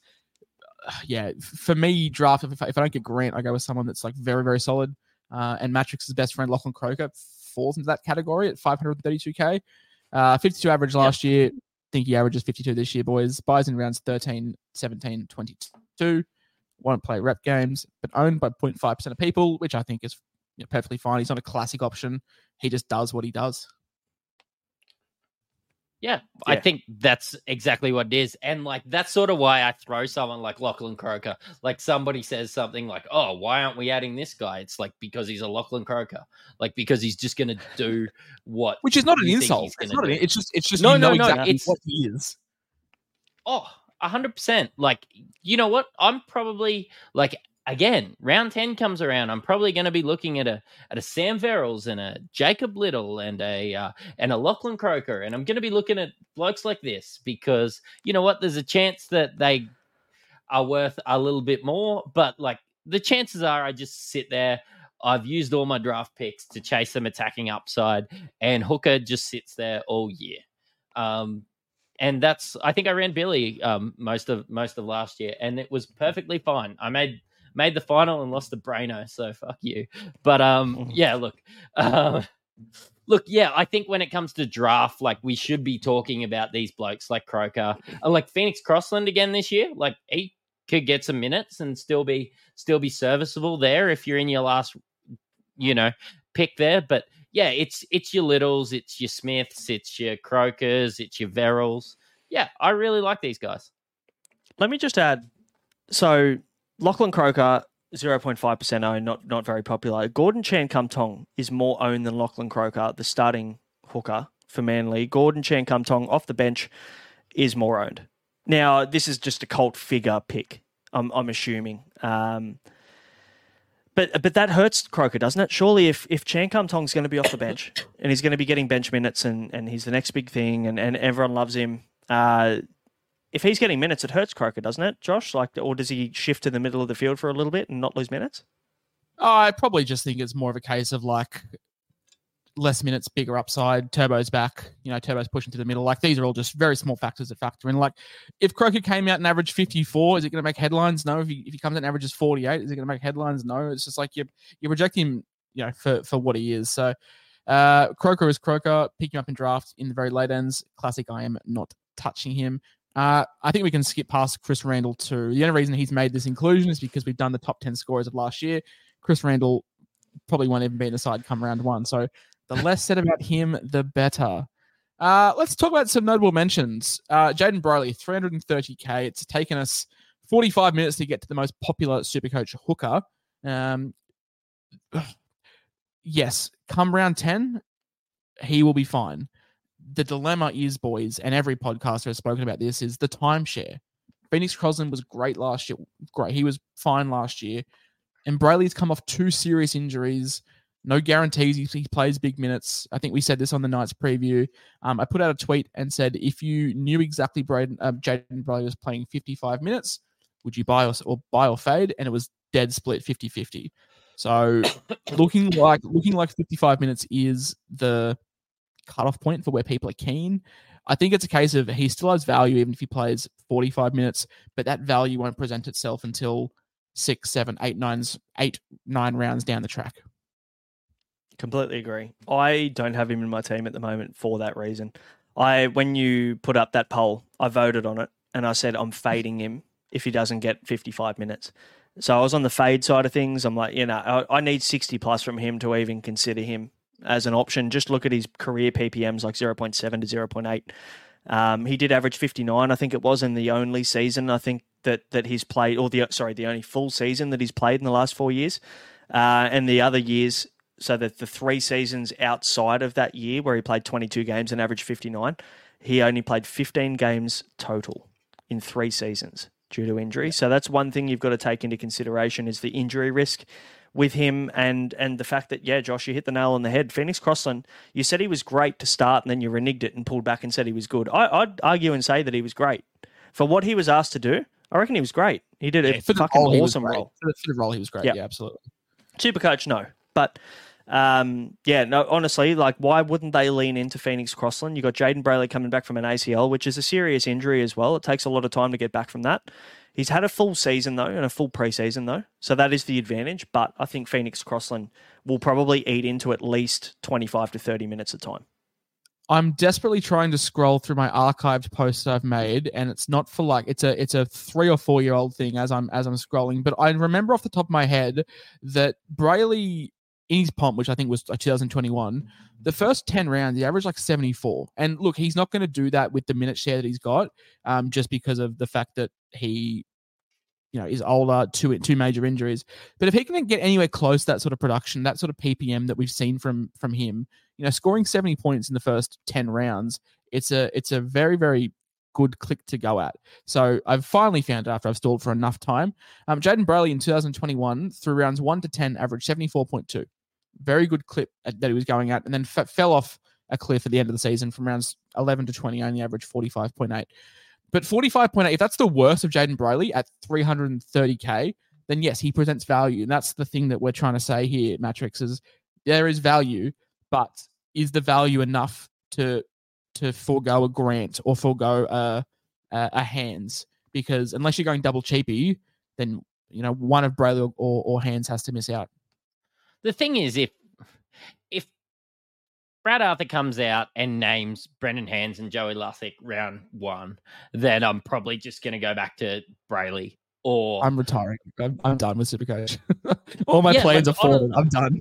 yeah, for me, draft if I, if I don't get Grant, I go with someone that's like very, very solid. Uh, and Mattrix's best friend, Lachlan Croker, falls into that category at 532k. Uh, 52 average last year. think he averages 52 this year, boys. Buys in rounds 13, 17, 22. Won't play rep games, but owned by 0.5% of people, which I think is you know, perfectly fine. He's not a classic option. He just does what he does. Yeah, I think that's exactly what it is. And like that's sort of why I throw someone like Lachlan Croker. Like somebody says something like, Oh, why aren't we adding this guy? It's like because he's a Lachlan Croker. Like because he's just gonna do what Which is not an insult. It's not. An, it's just. It's just. No, you know no, no, exactly it's- what he is. Oh, a hundred percent. Like, you know what? I'm probably like again, round ten comes around. I'm probably going to be looking at a at a Sam Verrills and a Jacob Liddle and a uh, and a Lachlan Croker, and I'm going to be looking at blokes like this because you know what? There's a chance that they are worth a little bit more, but like the chances are, I just sit there. I've used all my draft picks to chase some attacking upside, and Hooker just sits there all year. Um, and that's I think I ran Billy um, most of most of last year, and it was perfectly fine. I made made the final and lost the Braino, so fuck you. But um, yeah, look, uh, look, yeah, I think when it comes to draft, like we should be talking about these blokes like Croker, uh, like Phoenix Crossland again this year. Like he could get some minutes and still be still be serviceable there if you're in your last, you know, pick there. But yeah, it's it's your Liddles, it's your Smiths, it's your Crokers, it's your Verrills. Yeah, I really like these guys. Let me just add. So Lachlan Croker, zero point five percent owned, not not very popular. Gordon Chan Kum Tong is more owned than Lachlan Croker, the starting hooker for Manly. Gordon Chan Kum Tong off the bench is more owned. Now this is just a cult figure pick. I'm I'm assuming. Um, but but that hurts Croker, doesn't it? Surely, if if Chan Kum Tong's going to be off the bench and he's going to be getting bench minutes and, and he's the next big thing and, and everyone loves him, uh, if he's getting minutes, it hurts Croker, doesn't it, Josh? Like, or does he shift to the middle of the field for a little bit and not lose minutes? I probably just think it's more of a case of like less minutes, bigger upside. Turbo's back. You know, Turbo's pushing to the middle. Like these are all just very small factors that factor in. Like if Croker came out and averaged 54, is it going to make headlines? No. If he, if he comes out and averages 48, is it going to make headlines? No. It's just like you you reject him, you know, for for what he is. So uh Croker is Croker. Pick him up in draft in the very late ends. Classic. I am not touching him. Uh, I think we can skip past Chris Randall too. The only reason he's made this inclusion is because we've done the top 10 scorers of last year. Chris Randall probably won't even be in the side come round one. So the less said about him, the better. Uh, let's talk about some notable mentions. Uh, Jayden Brailey, 330k. It's taken us 45 minutes to get to the most popular Supercoach hooker. Um, yes, come round 10, he will be fine. The dilemma is, boys, and every podcaster has spoken about this, is the timeshare. Phoenix Crossland was great last year. Great. He was fine last year. And Brailey's come off two serious injuries. No guarantees he, he plays big minutes. I think we said this on the night's preview. Um, I put out a tweet and said, if you knew exactly Braden, uh, Jayden Brailey was playing 55 minutes, would you buy or, or buy or fade? And it was dead split 50 50. So looking like looking like 55 minutes is the cutoff point for where people are keen. I think it's a case of he still has value even if he plays 45 minutes, but that value won't present itself until six, seven, eight, nines, eight, nine rounds down the track. Completely agree. I don't have him in my team at the moment for that reason. I when you put up that poll, I voted on it and I said I'm fading him if he doesn't get 55 minutes. So I was on the fade side of things. I'm like, you know, I, I need 60 plus from him to even consider him as an option. Just look at his career PPMs like 0.7 to 0.8. Um, he did average 59, I think it was, in the only season I think that that he's played, or the sorry, the only full season that he's played in the last four years. Uh, and the other years, so that the three seasons outside of that year where he played 22 games and averaged 59, he only played 15 games total in three seasons due to injury. So that's one thing you've got to take into consideration is the injury risk with him and and the fact that yeah, Josh, you hit the nail on the head. Phoenix Crossland, you said he was great to start, and then you reneged it and pulled back and said he was good. I, I'd argue and say that he was great for what he was asked to do. I reckon he was great. He did a for the fucking role, awesome role. For the, for the role, he was great. Yep. Yeah, absolutely. Super coach, no. But um, yeah, no, honestly, like, why wouldn't they lean into Phoenix Crossland? You got Jayden Brailey coming back from an ACL, which is a serious injury as well. It takes a lot of time to get back from that. He's had a full season, though, and a full preseason, though. So that is the advantage. But I think Phoenix Crossland will probably eat into at least 25 to 30 minutes of time. I'm desperately trying to scroll through my archived posts I've made, and it's not for like it's a it's a three or four year old thing as I'm as I'm scrolling. But I remember off the top of my head that Brailey in his pomp, which I think was 2021, the first 10 rounds, he averaged like 74. And look, he's not going to do that with the minute share that he's got, um, just because of the fact that he, you know, is older, two two major injuries. But if he can get anywhere close that sort of production, that sort of PPM that we've seen from from him, you know, scoring 70 points in the first 10 rounds, it's a it's a very very good click to go at. So I've finally found it after I've stalled for enough time. Um, Jayden Brailey in 2021 through rounds one to 10 averaged 74.2. Very good clip that he was going at, and then f- fell off a cliff at the end of the season from rounds 11 to 20, only averaged 45.8. But 45.8, if that's the worst of Jayden Brailey at 330K, then yes, he presents value. And that's the thing that we're trying to say here, Mattrix, is there is value, but is the value enough to to forego a grant or forego a, a, a hands? Because unless you're going double cheapy, then you know one of Brailey or, or, or hands has to miss out. The thing is, if if Brad Arthur comes out and names Brendan Hands and Joey Lussick round one, then I'm probably just going to go back to Brailey. Or I'm retiring. I'm, I'm done with Supercoach. All my yeah, plans like, are fallen. I'm done.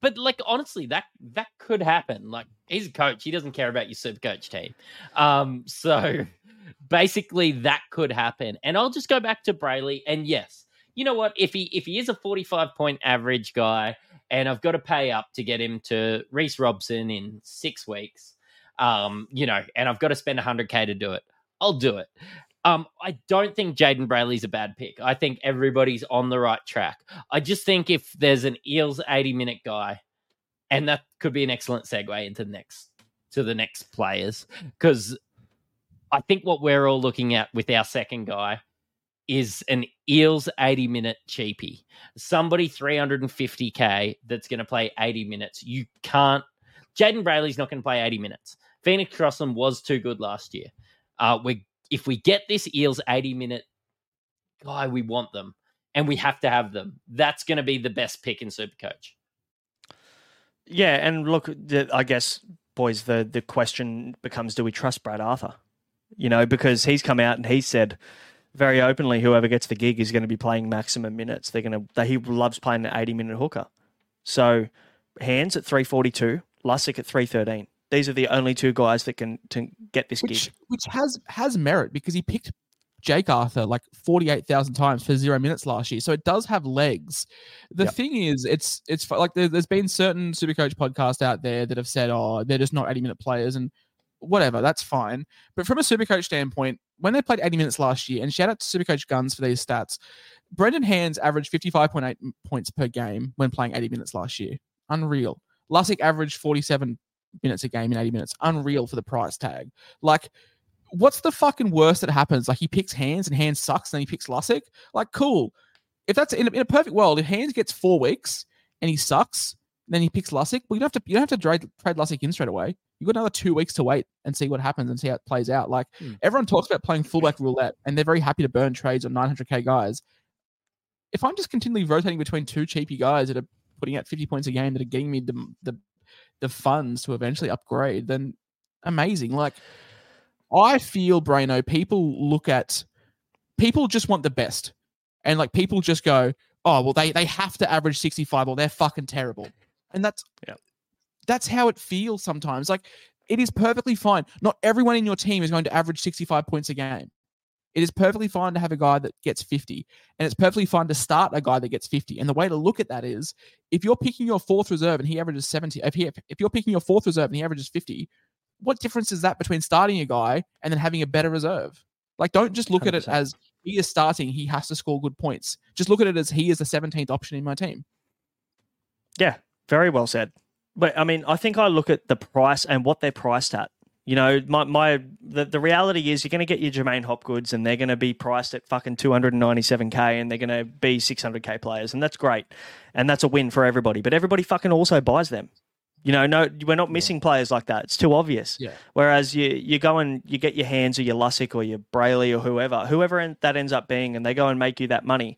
But like honestly, that that could happen. Like he's a coach; he doesn't care about your super coach team. Um, so basically, that could happen. And I'll just go back to Brailey. And yes, you know what? If he if he is a forty five point average guy, and I've got to pay up to get him to Reece Robson in six weeks, um, you know, and I've got to spend hundred k to do it, I'll do it. Um, I don't think Jayden Brailey's a bad pick. I think everybody's on the right track. I just think if there's an Eels 80 minute guy, and that could be an excellent segue into the next to the next players, because I think what we're all looking at with our second guy is an Eels 80 minute cheapie. Somebody 350k that's going to play 80 minutes. You can't. Jayden Brailey's not going to play 80 minutes. Phoenix Crossland was too good last year. Uh, we if we get this Eels 80 minute guy, we want them and we have to have them. That's going to be the best pick in Supercoach. Yeah, and look, I guess, boys, the the question becomes: Do we trust Brad Arthur? You know, because he's come out and he said very openly, whoever gets the gig is going to be playing maximum minutes. They're going to. He loves playing an eighty minute hooker. So, hands at three forty two, Lussick at three thirteen. These are the only two guys that can to get this which gig. which has has merit because he picked Jake Arthur like forty eight thousand times for zero minutes last year, so it does have legs. The Yep. thing is, it's it's like there, there's been certain Supercoach podcasts out there that have said, oh, they're just not eighty minute players, and whatever, that's fine. But from a Supercoach standpoint, when they played eighty minutes last year, and shout out to Supercoach Guns for these stats, Brendan Hands averaged fifty five point eight points per game when playing eighty minutes last year. Unreal. Lussick averaged forty seven minutes a game in 80 minutes. Unreal for the price tag. Like, what's the fucking worst that happens? Like, he picks hands and hands sucks, and then he picks Lussick. Like, cool. If that's in a, in a perfect world, if hands gets four weeks and he sucks, then he picks Lussick. Well, you don't have to you don't have to trade trade Lussick in straight away. You've got another two weeks to wait and see what happens and see how it plays out. Like Hmm. everyone talks about playing fullback roulette, and they're very happy to burn trades on 900k guys. If I'm just continually rotating between two cheapy guys that are putting out 50 points a game that are getting me the the, the funds to eventually upgrade, then amazing. Like I feel, Braino, people look at people just want the best. And like people just go, oh well, they they have to average 65 or they're fucking terrible. And that's Yeah. that's how it feels sometimes. Like it is perfectly fine. Not everyone in your team is going to average 65 points a game. It is perfectly fine to have a guy that gets 50, and it's perfectly fine to start a guy that gets 50. And the way to look at that is if you're picking your fourth reserve and he averages 70, if he if you're picking your fourth reserve and he averages 50, what difference is that between starting a guy and then having a better reserve? Like, don't just look at it as he is starting, he has to score good points. Just look at it as he is the 17th option in my team. Yeah, very well said. But I mean, I think I look at the price and what they're priced at. You know, my my the, the reality is you're going to get your J'maine Hopgoods and they're going to be priced at fucking 297k and they're going to be 600k players and that's great. And that's a win for everybody, but everybody fucking also buys them. You know, no we're not missing players like that. It's too obvious. Yeah. Whereas you you go and you get your hands or your Lussick or your Brailey or whoever, whoever that ends up being and they go and make you that money.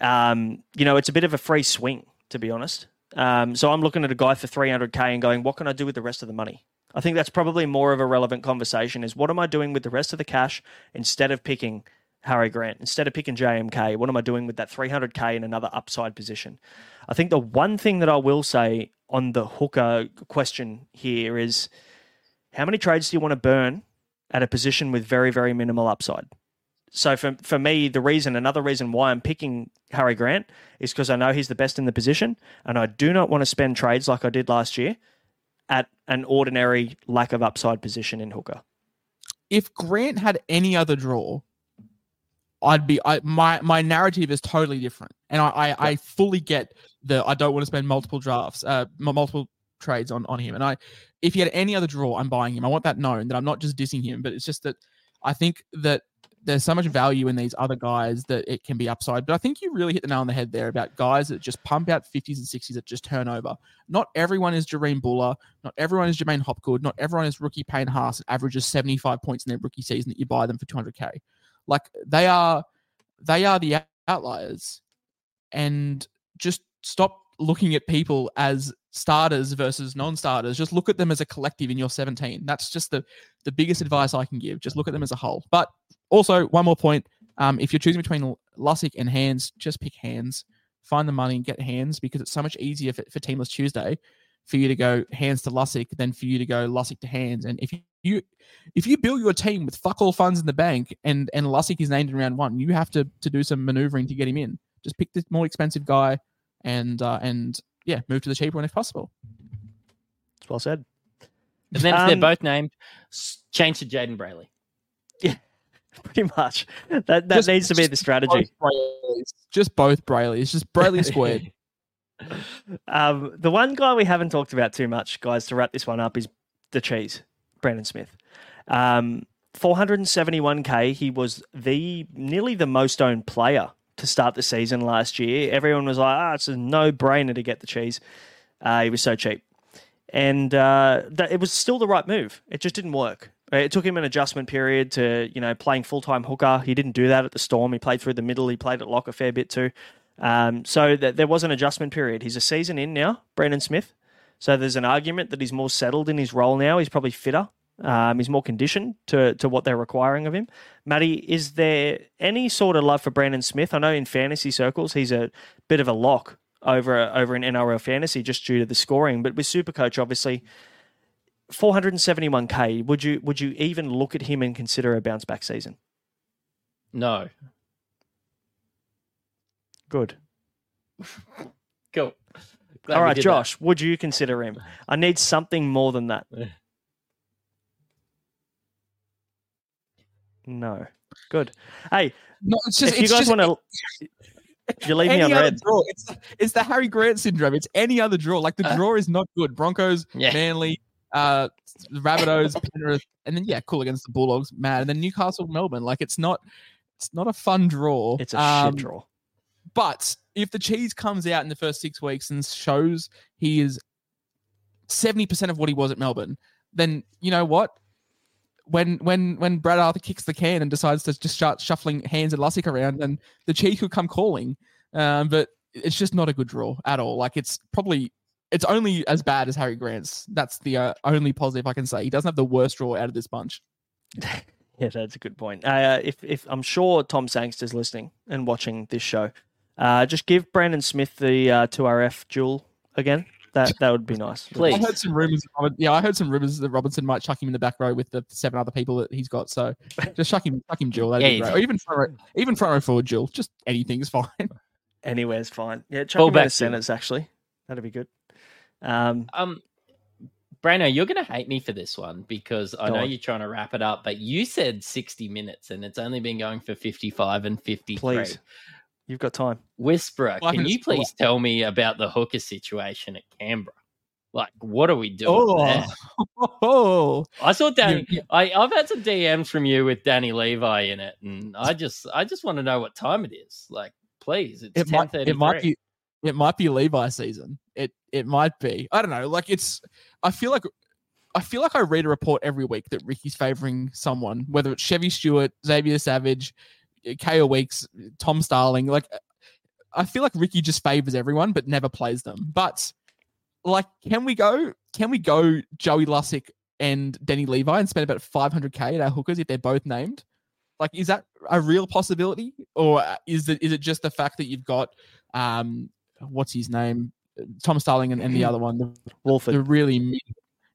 Um, you know, it's a bit of a free swing, to be honest. Um, so I'm looking at a guy for 300k and going, what can I do with the rest of the money? I think that's probably more of a relevant conversation is what am I doing with the rest of the cash instead of picking Harry Grant instead of picking JMK? What am I doing with that 300k in another upside position? I think the one thing that I will say on the hooker question here is how many trades do you want to burn at a position with very, very minimal upside? So for, for me, the reason, another reason why I'm picking Harry Grant is because I know he's the best in the position, and I do not want to spend trades like I did last year at an ordinary lack of upside position in hooker. If Grant had any other draw, I'd be I my my narrative is totally different, and I I, I fully get the I don't want to spend multiple drafts, uh, multiple trades on on him, and I if he had any other draw, I'm buying him. I want that known that I'm not just dissing him, but it's just that I think that there's so much value in these other guys that it can be upside. But I think you really hit the nail on the head there about guys that just pump out 50s and 60s that just turn over. Not everyone is Jahream Bula. Not everyone is J'maine Hopgood. Not everyone is rookie Payne Haas that averages 75 points in their rookie season that you buy them for 200k. Like they are, they are the outliers, and just stop looking at people as starters versus non-starters. Just look at them as a collective in your 17. That's just the the biggest advice I can give. Just look at them as a whole. But also, one more point: um, if you're choosing between Lussick and Hands, just pick Hands. Find the money and get Hands because it's so much easier for, for Teamless Tuesday for you to go Hands to Lussick than for you to go Lussick to Hands. And if you if you build your team with fuck all funds in the bank and and Lussick is named in round one, you have to to do some maneuvering to get him in. Just pick the more expensive guy and uh, and yeah, move to the cheaper one if possible. It's well said. And then if Um, they're both named, change to Jayden Brailey. Yeah, pretty much. That that Just- needs to be the strategy. Both Just both Brailey. It's just Brailey squared. Um, the one guy we haven't talked about too much, guys, to wrap this one up is the cheese, Brandon Smith. Um, 471k. He was the nearly the most owned player to start the season last year. Everyone was like, "Ah, it's a no-brainer to get the cheese." Uh, he was so cheap, and uh, that, it was still the right move. It just didn't work. It took him an adjustment period to, you know, playing full-time hooker. He didn't do that at the Storm. He played through the middle. He played at lock a fair bit too. Um, so th- there was an adjustment period. He's a season in now, Brandon Smith. So there's an argument that he's more settled in his role now. He's probably fitter. Um, he's more conditioned to, to what they're requiring of him. Matty, is there any sort of love for Brandon Smith? I know in fantasy circles he's a bit of a lock over over in NRL fantasy just due to the scoring, but with Supercoach obviously 471k. Would you would you even look at him and consider a bounce back season? No. Good. Cool. Glad All right, did that. Josh, would you consider him? I need something more than that. No. Good. Hey, No, it's just if you guys just want to, you leave me on red. draw. It's it's the Harry Grant syndrome. It's any other draw. Like the Uh, draw is not good. Broncos, Yeah. Manly, uh, Rabbitohs, Penrith, and then yeah, cool against the Bulldogs, mad, and then Newcastle, Melbourne. Like it's not it's not a fun draw. It's a Um, shit draw. But if the cheese comes out in the first six weeks and shows he is seventy percent of what he was at Melbourne, then you know what? When when when Brad Arthur kicks the can and decides to just start shuffling hands and Lussick around, then the cheese could come calling. Um, but it's just not a good draw at all. Like it's probably it's only as bad as Harry Grant's. That's the uh, only positive I can say. He doesn't have the worst draw out of this bunch. Yeah, that's a good point. Uh, if if I'm sure Tom Sangster's listening and watching this show, uh, just give Brandon Smith the uh, 2RF dual again. That that would be nice. Please. I heard some rumors. Yeah, I heard some rumors that Robinson might chuck him in the back row with the seven other people that he's got. So just chuck him, chuck him, Jewel. That'd be Yeah, great. Or even front row, even front row forward, Jewel. Just anything is fine. Anywhere's fine. Yeah, chuck Full him out back of duel. centers actually. That'd be good. Um, Um, Braino, you're going to hate me for this one because I know on. you're trying to wrap it up, but you said 60 minutes and it's only been going for 55 and 53. please, you've got time. Whisperer, Five can you minutes for please tell me about the hooker situation at Canberra? Like, what are we doing oh. there? oh, I saw Danny. You- I, I've had some DMs from you with Danny Levi in it, and I just, I just want to know what time it is. Like, please, it's it ten might, it might be, it might be Levi season. It, it might be. I don't know. Like it's. I feel like. I feel like I read a report every week that Ricky's favoring someone, whether it's Chevy Stewart, Xavier Savage, Kale Weeks, Tom Starling. Like, I feel like Ricky just favors everyone, but never plays them. But like, can we go? Can we go Joey Lussick and Denny Levi and spend about 500k at our hookers if they're both named? Like, is that a real possibility, or is it is it just the fact that you've got um, what's his name, Tom Starling, and, and the other one, the, Woolford. the really mid,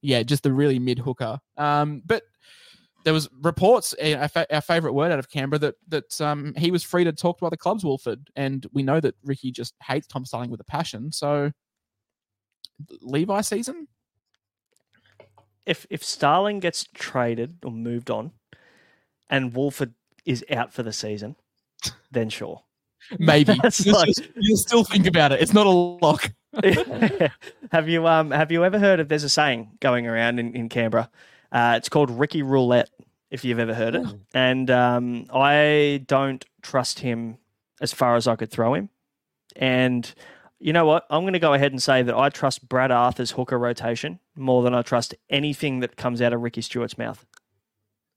yeah, just the really mid hooker. Um, but there was reports, eh, our, fa- our favorite word out of Canberra, that that um, he was free to talk to other clubs, Woolford, and we know that Ricky just hates Tom Starling with a passion. So, Levi season, if if Starling gets traded or moved on, and Woolford is out for the season, then sure. maybe you'll, like- just- you'll still think about it. It's not a lock. have you um have you ever heard of there's a saying going around in, in Canberra? Uh, it's called Ricky Roulette, if you've ever heard it. And um, I don't trust him as far as I could throw him. And you know what? I'm going to go ahead and say that I trust Brad Arthur's hooker rotation more than I trust anything that comes out of Ricky Stewart's mouth.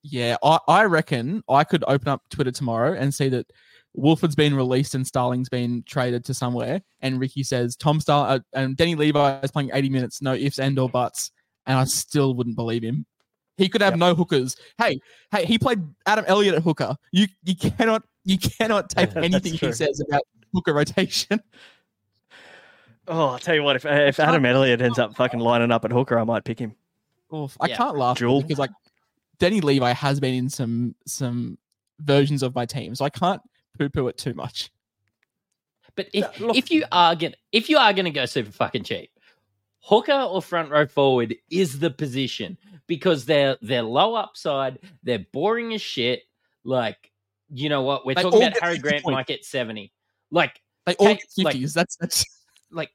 Yeah, I, I reckon I could open up Twitter tomorrow and see that Woolford's been released and Starling's been traded to somewhere, and Ricky says Tom Star uh, and Danny Levi is playing 80 minutes, no ifs and or buts, and I still wouldn't believe him. He could have Yep. no hookers. Hey, hey, he played Adam Elliott at hooker. You you cannot you cannot take anything he says about hooker rotation. Oh, I'll tell you what, if if Adam Elliott ends up fucking lining up at hooker, I might pick him. Oof, I Yeah. can't laugh Jewel. because like Danny Levi has been in some some versions of my team, so I can't poo poo it too much. But if, look- if you are gonna if you are gonna go super fucking cheap, hooker or front row forward is the position because they're they're low upside, they're boring as shit. Like, you know what? We're They talking about Harry Grant points. might get seventy. Like They all Okay, get like- that's that's like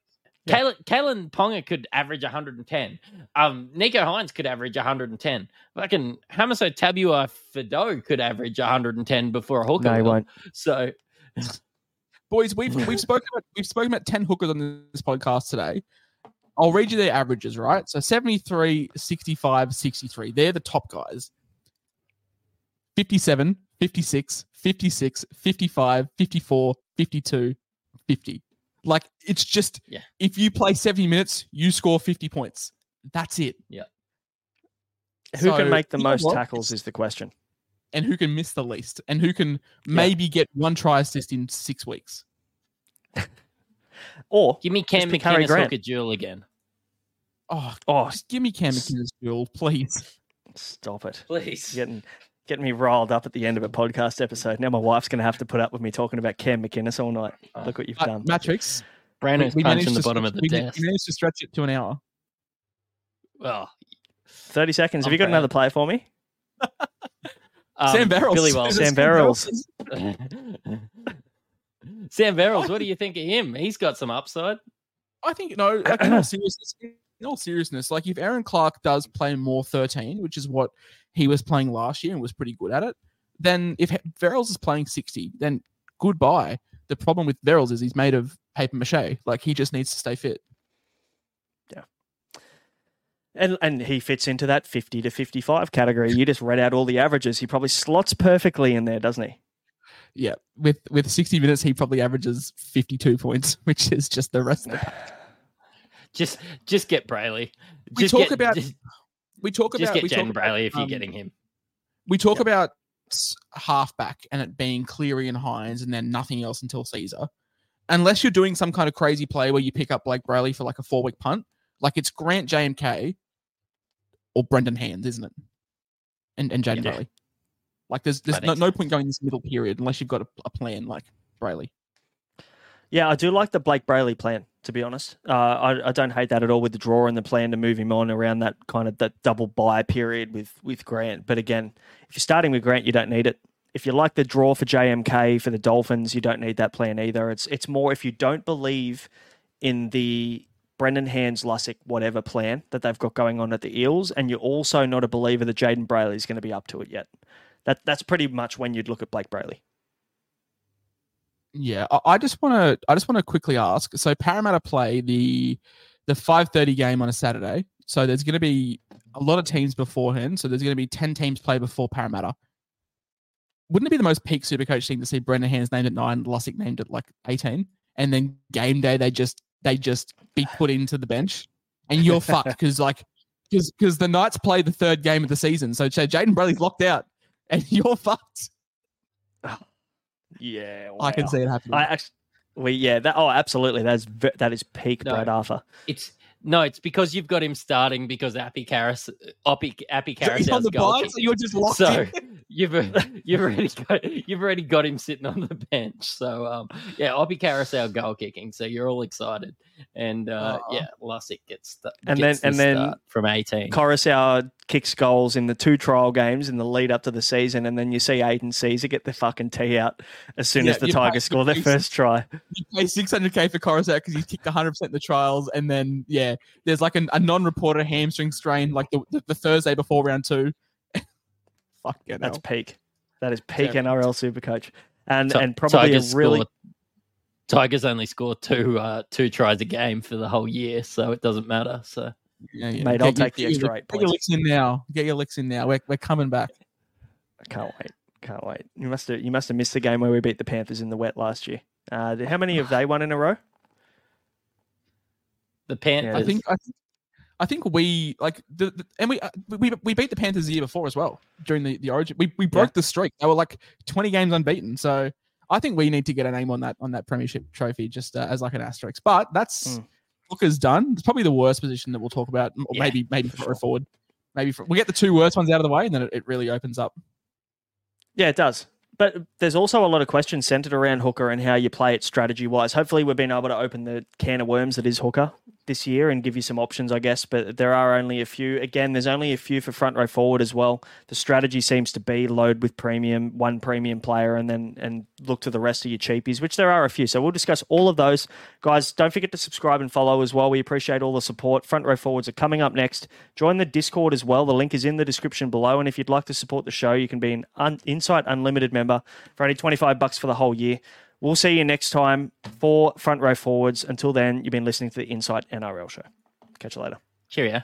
Yeah. Kalyn, Kalyn Ponga could average 110. Um, Nicho Hynes could average 110. Fucking Hamaso Tabua Fido could average 110 before a hooker. No, he will. won't. So boys. We've we've spoken about we've spoken about ten hookers on this podcast today. I'll read you their averages, right? So 73, 65, 63. They're the top guys. 57, 56, 56, 55, 54, 52, 50. Like it's just Yeah. if you play 70 minutes, you score 50 points. That's it. Yeah. Who So, can make the most tackles is the question. And who can miss the least? And who can maybe get one try assist in six weeks? Or give me Cam pick Harry McInnes Grant. hooker duel again. Oh, oh, just give me Cam McInnes duel, please. stop it. Please. Getting getting me riled up at the end of a podcast episode. Now my wife's going to have to put up with me talking about Cam McInnes all night. Look what you've Uh, done. Mattrix. Brandon's we punching managed the to bottom stretch- of the we, desk. we managed to stretch it to an hour. Well, 30 seconds. Have I'm you got proud. another play for me? um, Sam Verrills. Billy Wells. Sam Verrills. Sam Verrills, what do you think of him? He's got some upside. I think no. Like, in all seriousness, in all seriousness, like if Aaron Clark does play more thirteen, which is what he was playing last year and was pretty good at it, then if Verrills is playing sixty, then goodbye. The problem with Verrills is he's made of paper mache. Like he just needs to stay fit. Yeah. And and he fits into that 50 to 55 category. You just read out all the averages. He probably slots perfectly in there, doesn't he? Yeah, with with sixty minutes, he probably averages fifty-two points, which is just the rest of the pack. Just just get Brailey. We Just talk get, about- just, we talk about we talk Jayden about, Brailey if you're um, getting him. we talk Yep. about halfback and it being Cleary and Hynes and then nothing else until Sezer. Unless you're doing some kind of crazy play where you pick up Blayke Brailey for like a four week punt, like it's Grant JMK or Brendan Hands, isn't it? And and Jayden Yeah. Brailey. Like there's there's no, no point going this middle period unless you've got a, a plan like Brailey. Yeah, I do like the Blayke Brailey plan, to be honest. Uh, I, I don't hate that at all with the draw and the plan to move him on around that kind of that double buy period with with Grant. But again, if you're starting with Grant, you don't need it. If you like the draw for JMK for the Dolphins, you don't need that plan either. It's it's more if you don't believe in the Brendan Hands Lussick whatever plan that they've got going on at the Eels, and you're also not a believer that Jayden Brailey is going to be up to it yet. That that's pretty much when you'd look at Blayke Brailey. Yeah, I, I just want to I just want to quickly ask. So Parramatta play the the five thirty game on a Saturday. So there's going to be a lot of teams beforehand. So there's going to be ten teams play before Parramatta. Wouldn't it be the most peak Supercoach thing to see Brendan Hands named at nine, Lussick named at like eighteen, and then game day they just they just be put into the bench, and you're fucked because like because because the Knights play the third game of the season. So Jayden Brailey's locked out, and you're fucked. Yeah, I can see it happening. I actually, we yeah, that oh, absolutely. That's that is peak No. Brad Arthur. It's no, it's because you've got him starting because Api Koroisau, Api, Api He's on the goal. so you're just locked So in. you've you've already got you've already got him sitting on the bench. So um, yeah, Api Koroisau goal kicking. So you're all excited, and uh, Aw. yeah, Lussick gets the, And gets then- the and then from 18. Koroisau kicks goals in the two trial games in the lead up to the season, and then you see Aidan Sezer get the fucking tee out as soon Yeah, as the Tigers pay- score their you- first try. You pay 600k for Koroisau because he's kicked 100% in the trials, and then yeah, there's like an, a non-reported hamstring strain like the, the, the Thursday before round two. Fuck yeah, That's peak. That is peak Yeah. NRL Supercoach, and Ti- and probably Tigers a really score- Tigers only score two uh, two tries a game for the whole year, so it doesn't matter. So yeah, yeah. Mate, I'll Get take the extra your, eight Get your licks in now. Get your licks in now. We're, we're coming back. I can't wait. Can't wait. You must have you must have missed the game where we beat the Panthers in the wet last year. Uh, how many have they won in a row? the Panthers, I think I think I think we like the, the and we, uh, we we beat the Panthers the year before as well during the the Origin. We we broke the streak. They were like twenty games unbeaten. So I think we need to get a name on that on that premiership trophy just uh, as like an asterisk. But that's Mm. Hooker's done. It's probably the worst position that we'll talk about, or Yeah, maybe maybe for for sure. forward. Maybe for, we get the two worst ones out of the way, and then it, it really opens up. Yeah, it does. But there's also a lot of questions centered around hooker and how you play it strategy wise. Hopefully, we've been able to open the can of worms that is hooker this year and give you some options, I guess. But there are only a few. Again, there's only a few for front row forward as well. The strategy seems to be load with premium, one premium player, and then and look to the rest of your cheapies, which there are a few. So we'll discuss all of those, guys. Don't forget to subscribe and follow as well. We appreciate all the support. Front row forwards are coming up next. Join the Discord as well. The link is in the description below. And if you'd like to support the show, you can be an Insight Unlimited member for only 25 bucks for the whole year. We'll see you next time for Front Row Forwards. Until then, you've been listening to the Insight NRL show. Catch you later. cheerio.